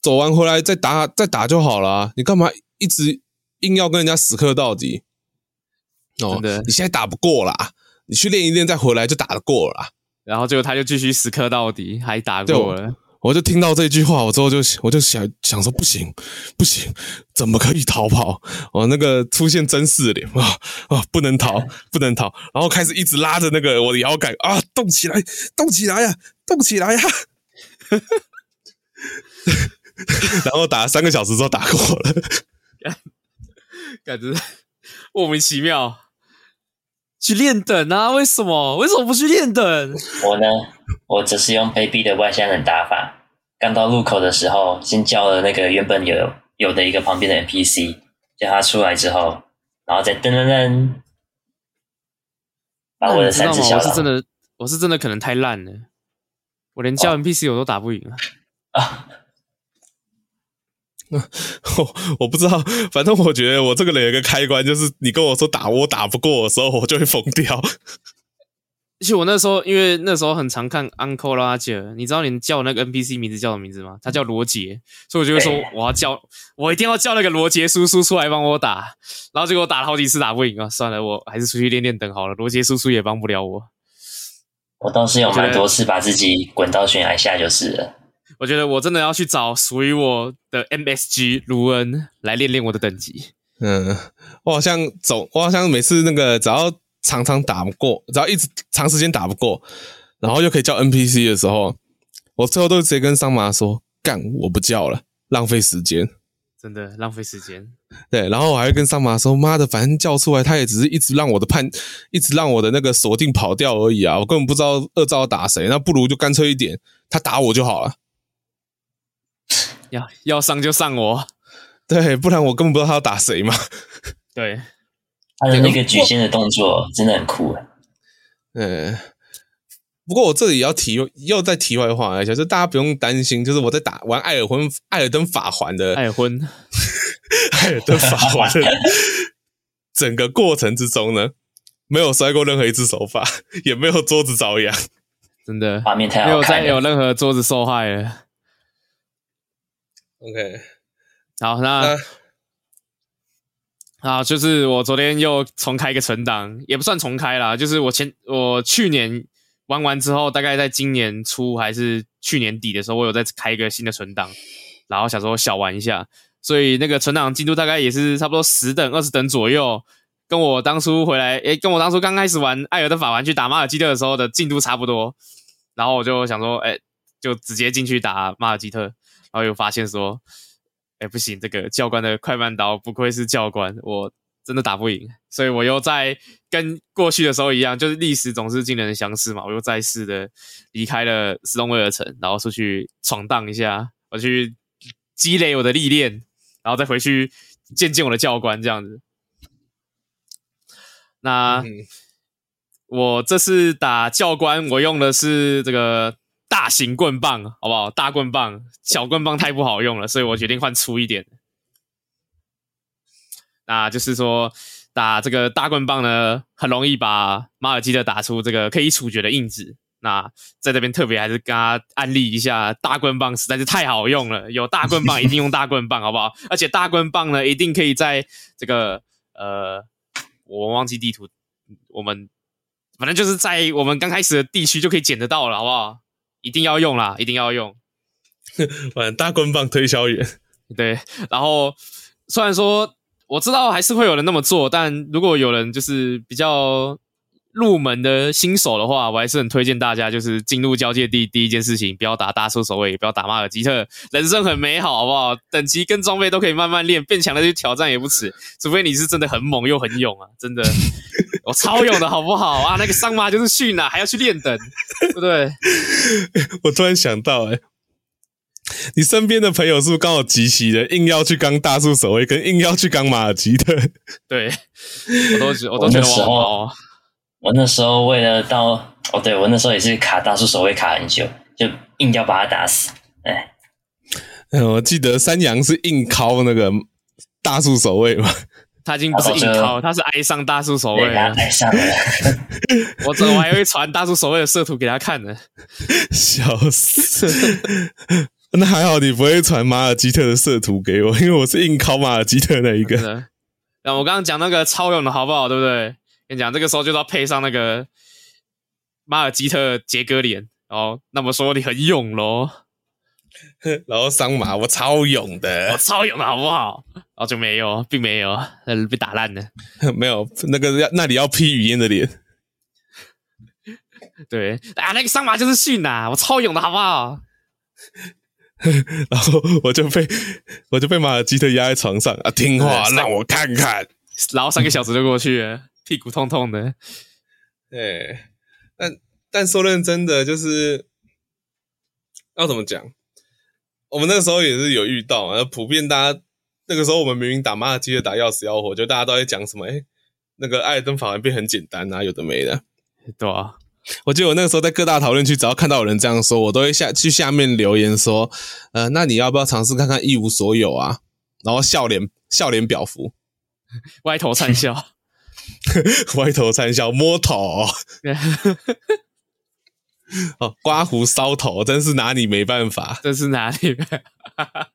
走完回来再打再打就好了啊，你干嘛一直硬要跟人家死磕到底？哦，你现在打不过啦，你去练一练再回来就打得过了啦。然后结果他就继续死磕到底，还打过了。我就听到这句话，我之后就我就想想说不行不行，怎么可以逃跑？哦，那个出现真四脸啊啊，不能逃不能逃，然后开始一直拉着那个我的摇杆啊，动起来动起来呀，动起来呀！然后打了三个小时之后打过了，感觉莫名其妙。去练等啊？为什么？为什么不去练等？我呢？我只是用卑鄙的外向人打法。刚到路口的时候，先叫了那个原本有有的一个旁边的 NPC，叫他出来之后，然后再噔噔噔，把我的三只小。我是真的，我是真的可能太烂了，我连叫 NPC 我都打不赢啊。啊我 我不知道，反正我觉得我这个人有个开关，就是你跟我说打我打不过的时候，我就会疯掉。而且我那时候，因为那时候很常看 Uncle Roger，你知道你叫那个 NPC 名字叫什么名字吗？他叫罗杰，所以我就会说我要叫，我一定要叫那个罗杰叔叔出来帮我打。然后结果打了好几次打不赢啊，算了，我还是出去练练等好了。罗杰叔叔也帮不了我。我倒是有蛮多次把自己滚到悬崖下就是了。我觉得我真的要去找属于我的 MSG 卢恩来练练我的等级。嗯，我好像走，我好像每次那个只要常常打不过，只要一直长时间打不过，然后又可以叫 NPC 的时候，我最后都直接跟桑麻说：“干，我不叫了，浪费时间。”真的浪费时间。对，然后我还会跟桑麻说：“妈的，反正叫出来，他也只是一直让我的判，一直让我的那个锁定跑掉而已啊！我根本不知道二招打谁，那不如就干脆一点，他打我就好了。”要要上就上我，对，不然我根本不知道他要打谁嘛。对，他的那个举仙的动作真的很酷。嗯，不过我这里也要提，又再题外话一下，就大家不用担心，就是我在打玩艾尔婚艾尔登法环的艾尔婚 艾尔登法环的 整个过程之中呢，没有摔过任何一只手法，也没有桌子遭殃，真的画面太好看，没有再有任何桌子受害了。OK，好，那啊，就是我昨天又重开一个存档，也不算重开啦，就是我前我去年玩完之后，大概在今年初还是去年底的时候，我有再开一个新的存档，然后想说小玩一下，所以那个存档进度大概也是差不多十等、二十等左右，跟我当初回来，诶，跟我当初刚开始玩艾尔登法玩去打马尔基特的时候的进度差不多，然后我就想说，诶，就直接进去打马尔基特。然后又发现说，哎，不行，这个教官的快慢刀不愧是教官，我真的打不赢，所以我又在跟过去的时候一样，就是历史总是惊人的相似嘛，我又再次的离开了斯东威尔城，然后出去闯荡一下，我去积累我的历练，然后再回去见见我的教官这样子。那、嗯、我这次打教官，我用的是这个。大型棍棒，好不好？大棍棒，小棍棒太不好用了，所以我决定换粗一点。那就是说，打这个大棍棒呢，很容易把马尔基特打出这个可以处决的印子。那在这边特别还是跟他安利一下，大棍棒实在是太好用了，有大棍棒一定用大棍棒，好不好？而且大棍棒呢，一定可以在这个呃，我忘记地图，我们反正就是在我们刚开始的地区就可以捡得到了，好不好？一定要用啦，一定要用。玩大棍棒推销员，对。然后虽然说我知道还是会有人那么做，但如果有人就是比较入门的新手的话，我还是很推荐大家，就是进入交界地第一件事情，不要打大树守卫，也不要打马尔基特，人生很美好，好不好？等级跟装备都可以慢慢练，变强了去挑战也不迟。除非你是真的很猛又很勇啊，真的，我超勇的好不好 啊？那个桑麻就是训啊，还要去练等，对不对？我突然想到、欸，诶你身边的朋友是不是刚好集齐的？硬要去刚大树守卫，跟硬要去刚马尔吉特？对，我都觉我都觉得我好我，那时候为了到哦，对我那时候也是卡大树守卫卡很久，就硬要把他打死。哎，我记得山羊是硬敲那个大树守卫嘛，他已经不是硬敲，他是爱上大树守卫了，爱上了。我这我还会传大树守卫的色图给他看呢，笑死。那还好，你不会传马尔基特的色图给我，因为我是硬考马尔基特那一个。那我刚刚讲那个超勇的好不好？对不对？跟你讲，这个时候就要配上那个马尔基特杰哥脸哦。那么说你很勇喽？然后桑马，我超勇的，我超勇的好不好？然后就没有，并没有，被打烂了。没有那个要那里要披雨烟的脸。对啊，那个桑马就是逊呐，我超勇的好不好？然后我就被我就被马尔基特压在床上啊，听话，让我看看。然后三个小时就过去了，屁股痛痛的。对，但但说认真的，就是要怎么讲？我们那个时候也是有遇到啊，普遍大家那个时候我们明明打马尔基特打要死要活，就大家都在讲什么？哎，那个艾尔登法环变很简单啊，有的没的，对啊。我记得我那个时候在各大讨论区，只要看到有人这样说，我都会下去下面留言说：“呃，那你要不要尝试看看一无所有啊？”然后笑脸笑脸表符，歪头灿笑，歪头灿笑，摸头，哦，刮胡搔头，真是拿你没办法，真是拿你没办法。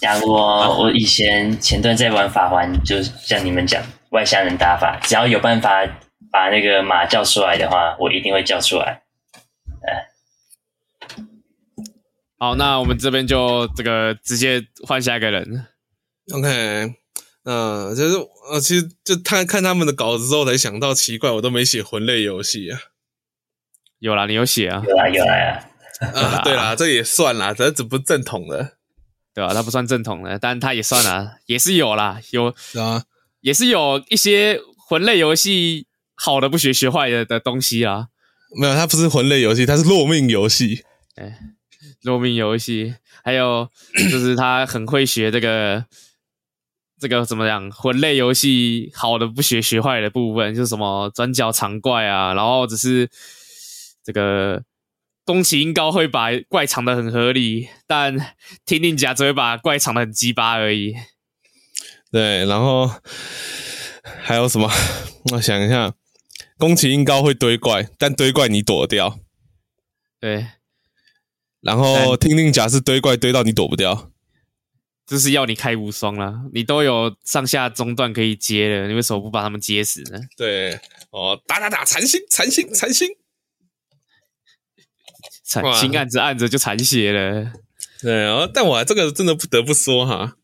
假如我我以前前段在玩法环，就像你们讲外乡人打法，只要有办法。把那个马叫出来的话，我一定会叫出来。哎，好，那我们这边就这个直接换下一个人。OK，嗯，就是呃，其实就看看他们的稿子之后才想到，奇怪，我都没写魂类游戏啊。有啦，你有写啊？有啊，有啊。啊，对啦，这也算啦，这只不正统的，对吧、啊？它不算正统的，但它也算啦，也是有啦，有啊，也是有一些魂类游戏。好的不学，学坏的的东西啊，没有，它不是魂类游戏，它是落命游戏。哎，落命游戏，还有 就是他很会学这个这个怎么讲？魂类游戏好的不学，学坏的部分，就是什么转角藏怪啊，然后只是这个宫崎英高会把怪藏的很合理，但听令甲只会把怪藏的很鸡巴而已。对，然后还有什么？我想一下。宫崎英高会堆怪，但堆怪你躲掉。对，然后听令甲是堆怪堆到你躲不掉，就是要你开无双啦。你都有上下中段可以接了，你为什么不把他们接死呢？对，哦，打打打，残星，残星，残星，残星按着按着就残血了。对，哦，但我这个真的不得不说哈，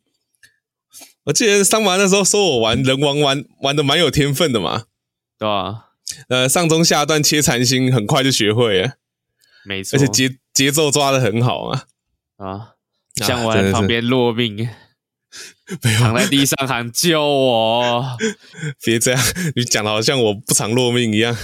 我记得桑麻那时候说我玩人王玩玩的蛮有天分的嘛，对吧？呃，上中下段切残星很快就学会了，没错，而且节节奏抓的很好啊啊！像我在旁边落命，啊、躺在地上喊救我！别这样，你讲的好像我不常落命一样。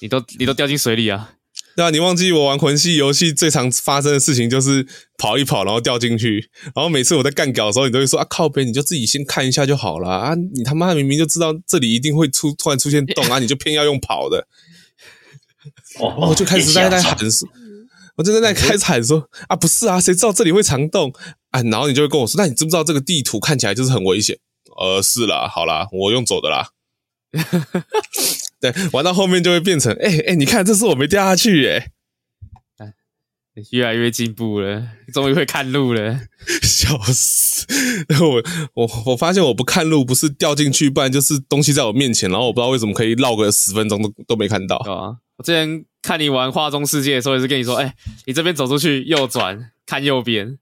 你都你都掉进水里啊？对啊，你忘记我玩魂系游戏最常发生的事情就是跑一跑，然后掉进去。然后每次我在干屌的时候，你都会说啊，靠北，你就自己先看一下就好了啊！你他妈明明就知道这里一定会出突然出现洞啊，你就偏要用跑的。我就开始在在喊说，我就在那开始喊说啊，不是啊，谁知道这里会藏洞啊？然后你就会跟我说，那你知不知道这个地图看起来就是很危险？呃，是啦，好啦，我用走的啦。对，玩到后面就会变成，哎、欸、哎、欸，你看，这次我没掉下去、欸，哎，越来越进步了，终于会看路了，笑死！我我我发现我不看路，不是掉进去，不然就是东西在我面前，然后我不知道为什么可以绕个十分钟都都没看到。啊，我之前看你玩画中世界的时候，也是跟你说，哎、欸，你这边走出去右转，看右边，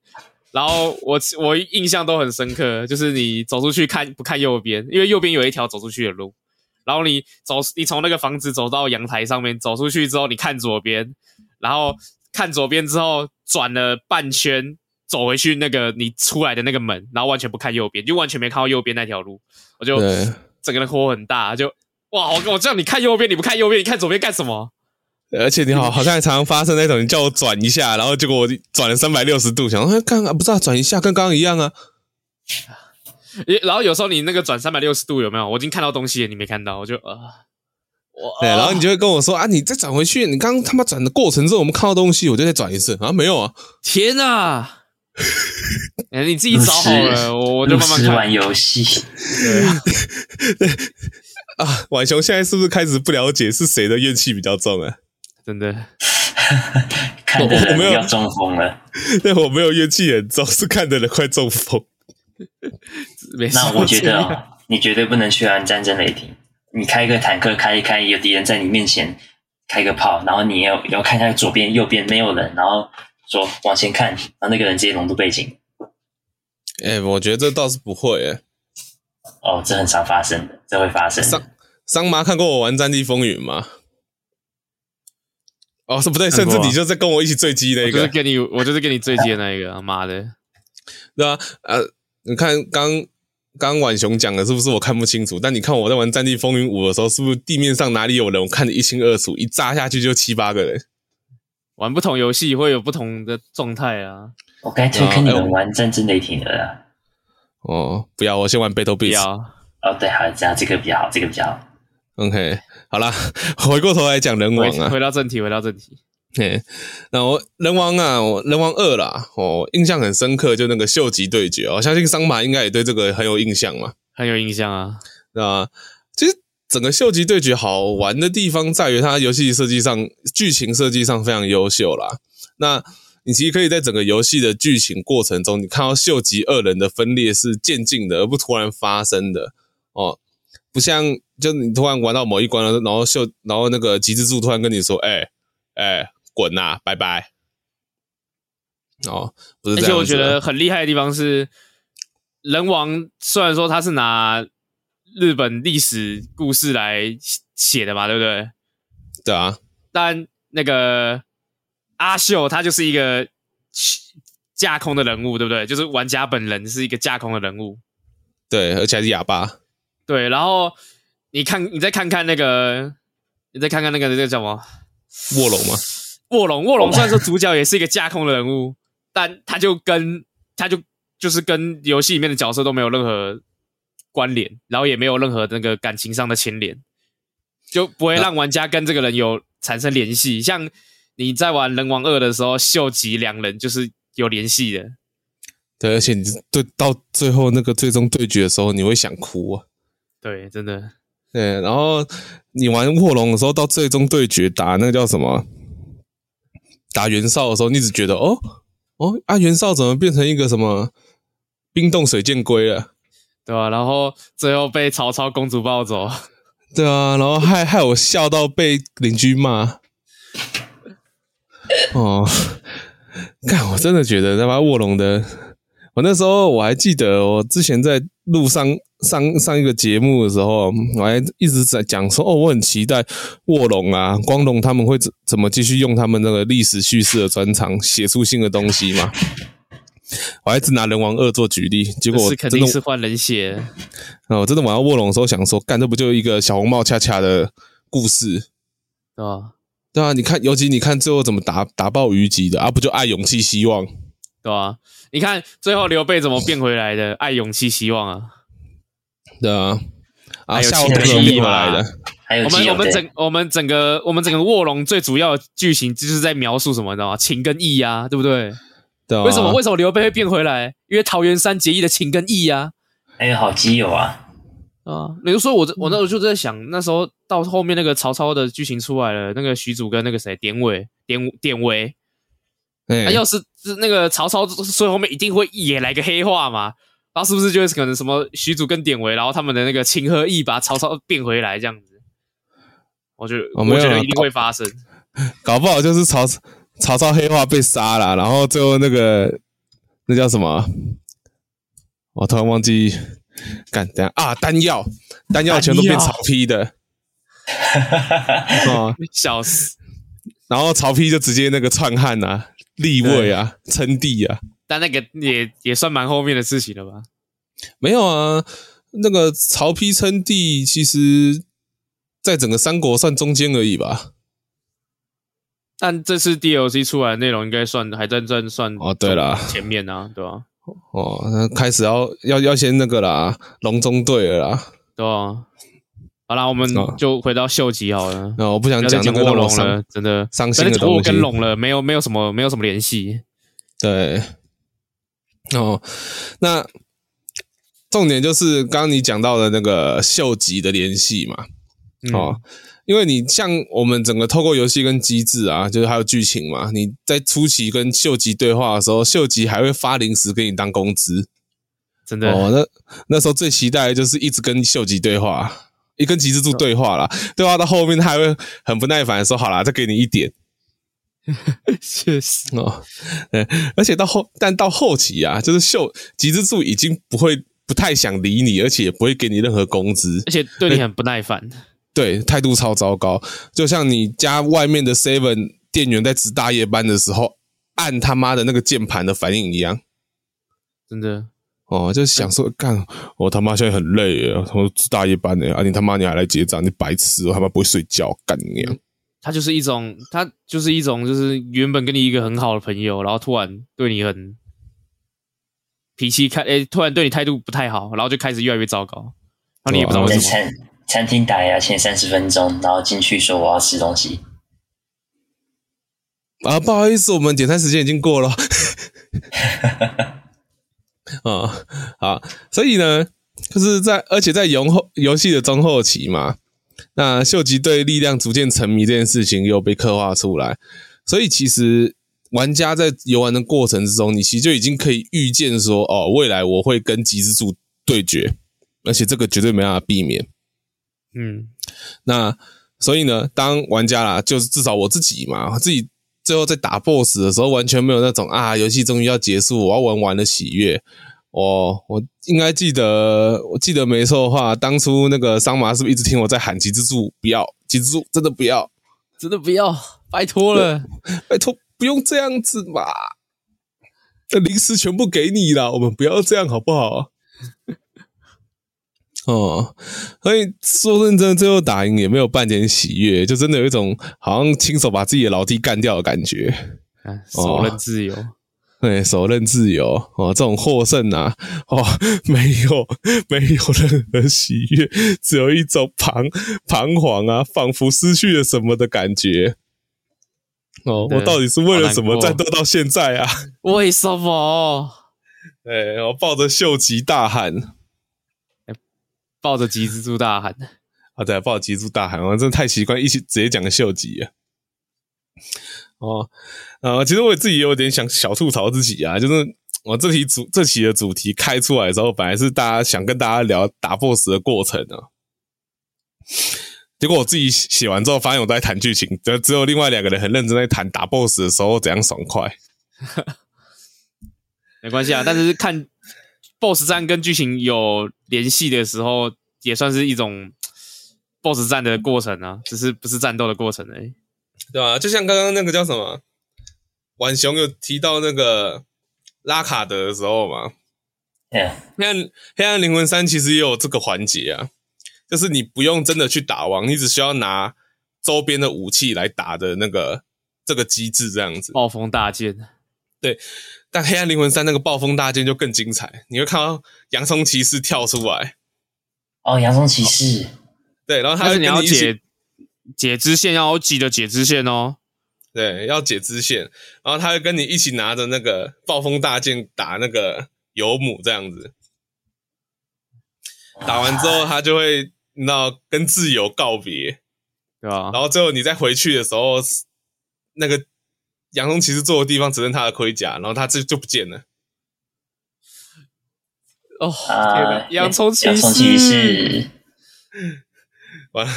然后我我印象都很深刻，就是你走出去看不看右边，因为右边有一条走出去的路。然后你走，你从那个房子走到阳台上面，走出去之后，你看左边，然后看左边之后转了半圈，走回去那个你出来的那个门，然后完全不看右边，就完全没看到右边那条路。我就整个人火很大，就哇！我我叫你看右边，你不看右边，你看左边干什么？而且你好，好像还常常发生那种，你叫我转一下，然后结果我转了三百六十度，想说看看不知道转一下，跟刚刚一样啊。然后有时候你那个转三百六十度有没有？我已经看到东西了，你没看到，我就啊，我对，然后你就会跟我说啊，你再转回去，你刚刚他妈转的过程中我们看到东西，我就再转一次啊，没有啊，天哪！哎，你自己找好了，我我就慢慢看玩游戏。对啊，浣熊现在是不是开始不了解是谁的怨气比较重啊？真的，看的人要中风了。对，我没有怨气很重，是看的人快中风。那我觉得你绝对不能去玩战争雷霆。你开一个坦克开一开，有敌人在你面前开个炮，然后你要要看一下左边右边没有人，然后说往前看，然后那个人直接融入背景。哎、欸，我觉得这倒是不会哎。哦，这很常发生的，这会发生。桑桑麻看过我玩《战地风云》吗？哦，是不对，甚至你就在跟我一起坠机那个，就是跟你，我就是跟你坠机的那一个，妈的，对啊，呃，你看刚刚婉雄讲的是不是我看不清楚？但你看我在玩《战地风云五》的时候，是不是地面上哪里有人，我看得一清二楚，一炸下去就七八个人。玩不同游戏会有不同的状态啊。我该推荐你们玩《战争雷霆》了啊。哦，不要，我先玩 Battle Beast。哦，对，好，这样这个比较好，这个比较好。OK，好啦，回过头来讲人王啊，回，回到正题，回到正题。嘿，那我人王啊，我人王二啦，哦，印象很深刻，就那个秀吉对决，我相信桑马应该也对这个很有印象嘛，很有印象啊。那其实整个秀吉对决好玩的地方在于它游戏设计上、剧情设计上非常优秀啦。那你其实可以在整个游戏的剧情过程中，你看到秀吉二人的分裂是渐进的，而不突然发生的哦。不像，就你突然玩到某一关了，然后秀，然后那个吉之助突然跟你说：“哎、欸，哎、欸，滚呐、啊，拜拜。”哦，不是。而且我觉得很厉害的地方是，人王虽然说他是拿日本历史故事来写的嘛，对不对？对啊。但那个阿秀他就是一个架空的人物，对不对？就是玩家本人是一个架空的人物。对，而且还是哑巴。对，然后你看，你再看看那个，你再看看那个那个叫什么？卧龙吗？卧龙，卧龙虽然说主角也是一个架空的人物，但他就跟他就就是跟游戏里面的角色都没有任何关联，然后也没有任何那个感情上的牵连，就不会让玩家跟这个人有产生联系。啊、像你在玩人王二的时候，秀吉两人就是有联系的。对，而且你对到最后那个最终对决的时候，你会想哭啊。对，真的。对，然后你玩卧龙的时候，到最终对决打那个叫什么？打袁绍的时候，你只觉得哦哦啊，袁绍怎么变成一个什么冰冻水箭龟了？对吧、啊？然后最后被曹操公主抱走。对啊，然后害害我笑到被邻居骂。哦，干！我真的觉得他妈卧龙的，我那时候我还记得，我之前在路上。上上一个节目的时候，我还一直在讲说，哦，我很期待卧龙啊、光荣他们会怎怎么继续用他们那个历史叙事的专长写出新的东西嘛。我还一直拿人王二做举例，结果我是肯定是换人写。啊，我真的玩到卧龙的时候想说，干，这不就一个小红帽恰恰的故事？对啊，对啊，你看，尤其你看最后怎么打打爆虞姬的啊，不就爱、勇气、希望？对啊，你看最后刘备怎么变回来的？爱、勇气、希望啊。对啊，还有下个回来的。我们我们整我们整个我们整个卧龙最主要的剧情就是在描述什么，你知道吗？情跟义呀，对不对？对啊。为什么为什么刘备会变回来？因为桃园三结义的情跟义呀。还有好基友啊。啊，比如说我我那时候就在想，那时候到后面那个曹操的剧情出来了，那个许褚跟那个谁典韦典典韦，哎，要是是那个曹操，所以后面一定会也来个黑化嘛。然后是不是就是可能什么许褚跟典韦，然后他们的那个情和义把曹操变回来这样子？我觉得，哦、我觉得一定会发生。搞不好就是曹曹操黑化被杀了，然后最后那个那叫什么？我突然忘记，干等下啊，丹药，丹药全都变曹丕的，哦，笑死！然后曹丕就直接那个篡汉啊，立位啊，称帝啊。但那个也也算蛮后面的事情了吧？没有啊，那个曹丕称帝，其实在整个三国算中间而已吧。但这次 DLC 出来的内容应该算海战传算哦，对了，前面啊，对吧？哦，那开始要要要先那个啦，隆中对了啦，对啊。好啦，我们就回到秀吉好了。那、哦、我不想讲那个卧龙了，真的伤心的东西。我跟龙了没有没有什么没有什么联系。对。哦，那重点就是刚刚你讲到的那个秀吉的联系嘛。嗯、哦。因为你像我们整个透过游戏跟机制啊，就是还有剧情嘛，你在初期跟秀吉对话的时候，秀吉还会发零食给你当工资，真的哦。那那时候最期待的就是一直跟秀吉对话，一跟吉之助对话啦，对话到后面他还会很不耐烦的说：“好啦，再给你一点。” 确实哦，对，而且到后但到后期啊，就是秀吉之助已经不会不太想理你，而且也不会给你任何工资，而且对你很不耐烦。对，态度超糟糕，就像你家外面的 Seven 店员在值大夜班的时候，按他妈的那个键盘的反应一样，真的。哦，就是想说干，我他妈现在很累耶，我值大夜班呢，啊，你他妈你还来结账，你白痴，我他妈不会睡觉，干你娘！他就是一种，他就是一种，就是原本跟你一个很好的朋友，然后突然对你很脾气开，诶，突然对你态度不太好，然后就开始越来越糟糕，然后你也不知道为什么。餐厅打烊前三十分钟，然后进去说我要吃东西。啊，不好意思，我们点餐时间已经过了。啊，好，所以呢，就是在而且在游后游戏的中后期嘛，那秀吉对力量逐渐沉迷这件事情又被刻画出来，所以其实玩家在游玩的过程之中，你其实就已经可以预见说，哦，未来我会跟吉之助对决，而且这个绝对没办法避免。嗯，那所以呢，当玩家啦，就是至少我自己嘛，自己最后在打 BOSS 的时候，完全没有那种啊，游戏终于要结束，我要玩完的喜悦。我我应该记得，我记得没错的话，当初那个桑麻是不是一直听我在喊“吉之助不要，吉之助真的不要，真的不要，拜托了，拜托不用这样子嘛，这零食全部给你了，我们不要这样好不好？” 哦，所以说认真，最后打赢也没有半点喜悦，就真的有一种好像亲手把自己的老弟干掉的感觉。手刃自由，对，手刃自由哦，这种获胜啊，哦，没有没有任何喜悦，只有一种彷彷徨啊，仿佛失去了什么的感觉。哦，我到底是为了什么战斗到现在啊？为什么？哎，我抱着秀吉大喊。抱着吉之助大喊，啊对，抱着吉之助大喊，我真的太习惯一起直接讲个秀吉了。哦，呃，其实我自己也有点想小吐槽自己啊，就是我这题主这期的主题开出来之后，本来是大家想跟大家聊打 BOSS 的过程啊，结果我自己写完之后，发现我在谈剧情，就只有另外两个人很认真在谈打 BOSS 的时候怎样爽快。没关系啊，但是看。BOSS 战跟剧情有联系的时候，也算是一种 BOSS 战的过程啊，只是不是战斗的过程而已，对吧、啊？就像刚刚那个叫什么，浣熊有提到那个拉卡德的时候嘛，嗯，黑暗黑暗灵魂三其实也有这个环节啊，就是你不用真的去打王，你只需要拿周边的武器来打的那个这个机制这样子，暴风大剑，对。但黑暗灵魂三那个暴风大剑就更精彩，你会看到洋葱骑士跳出来。哦，洋葱骑士，对，然后他是你要解解支线，要记得解支线哦。对，要解支线，然后他会跟你一起拿着那个暴风大剑打那个游母这样子。打完之后，他就会你知道跟自由告别，对吧？然后最后你再回去的时候，那个。洋葱骑士坐的地方只剩他的盔甲，然后他这就，就不见了。哦，天哪！洋葱骑士，骑士完了，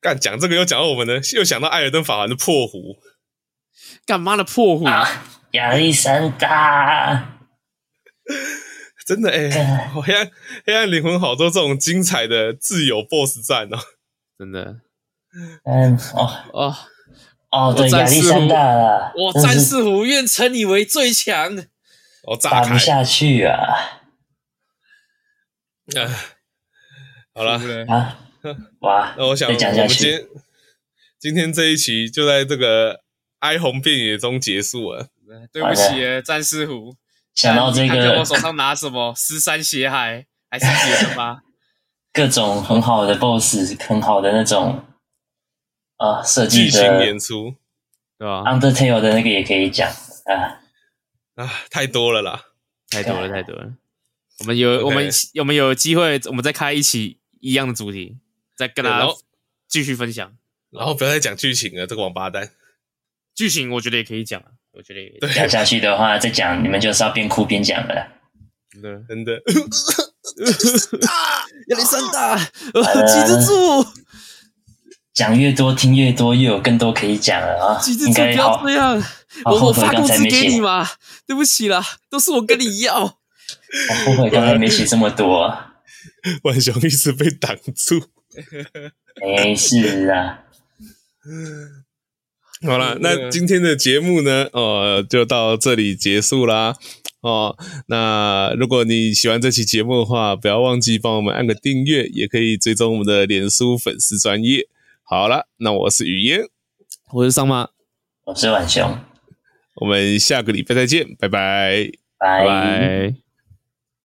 干讲这个又讲到我们的，又想到艾尔登法环的破壶。干嘛的破虎？亚历山大。真的哎、欸，黑暗黑暗灵魂好多这种精彩的自由 BOSS 战哦，真的。嗯哦。哦。哦，对，亚历山大了，我战士虎愿称你为最强，我打不下去啊！啊，好了。啊，哇，那我想我们今天今天这一期就在这个哀鸿遍野中结束了。对不起，战士虎。想到这个，我手上拿什么？尸山血海还是别的吗？各种很好的 BOSS，很好的那种啊设计的剧情演出，对吧？Undertale 的那个也可以讲啊啊，太多了啦，太多了，太多了。我们有我们我们有机会，我们再开一期一样的主题，再跟大家继续分享。然后不要再讲剧情了，这个王八蛋。剧情我觉得也可以讲。我觉得讲下去的话，再讲你们就是要边哭边讲了。真的，真的。亚历山大，记得住。讲越多，听越多，又有更多可以讲了啊！记得住，不要这样。我我发工资给你嘛，对不起啦，都是我跟你要。我后悔刚才没写这么多。万雄一直被挡住。没事啊。好了，那今天的节目呢，呃，就到这里结束啦。哦，那如果你喜欢这期节目的话，不要忘记帮我们按个订阅，也可以追踪我们的脸书粉丝专业。好了，那我是雨嫣，我是桑妈，我是晚雄，我们下个礼拜再见，拜拜，拜拜。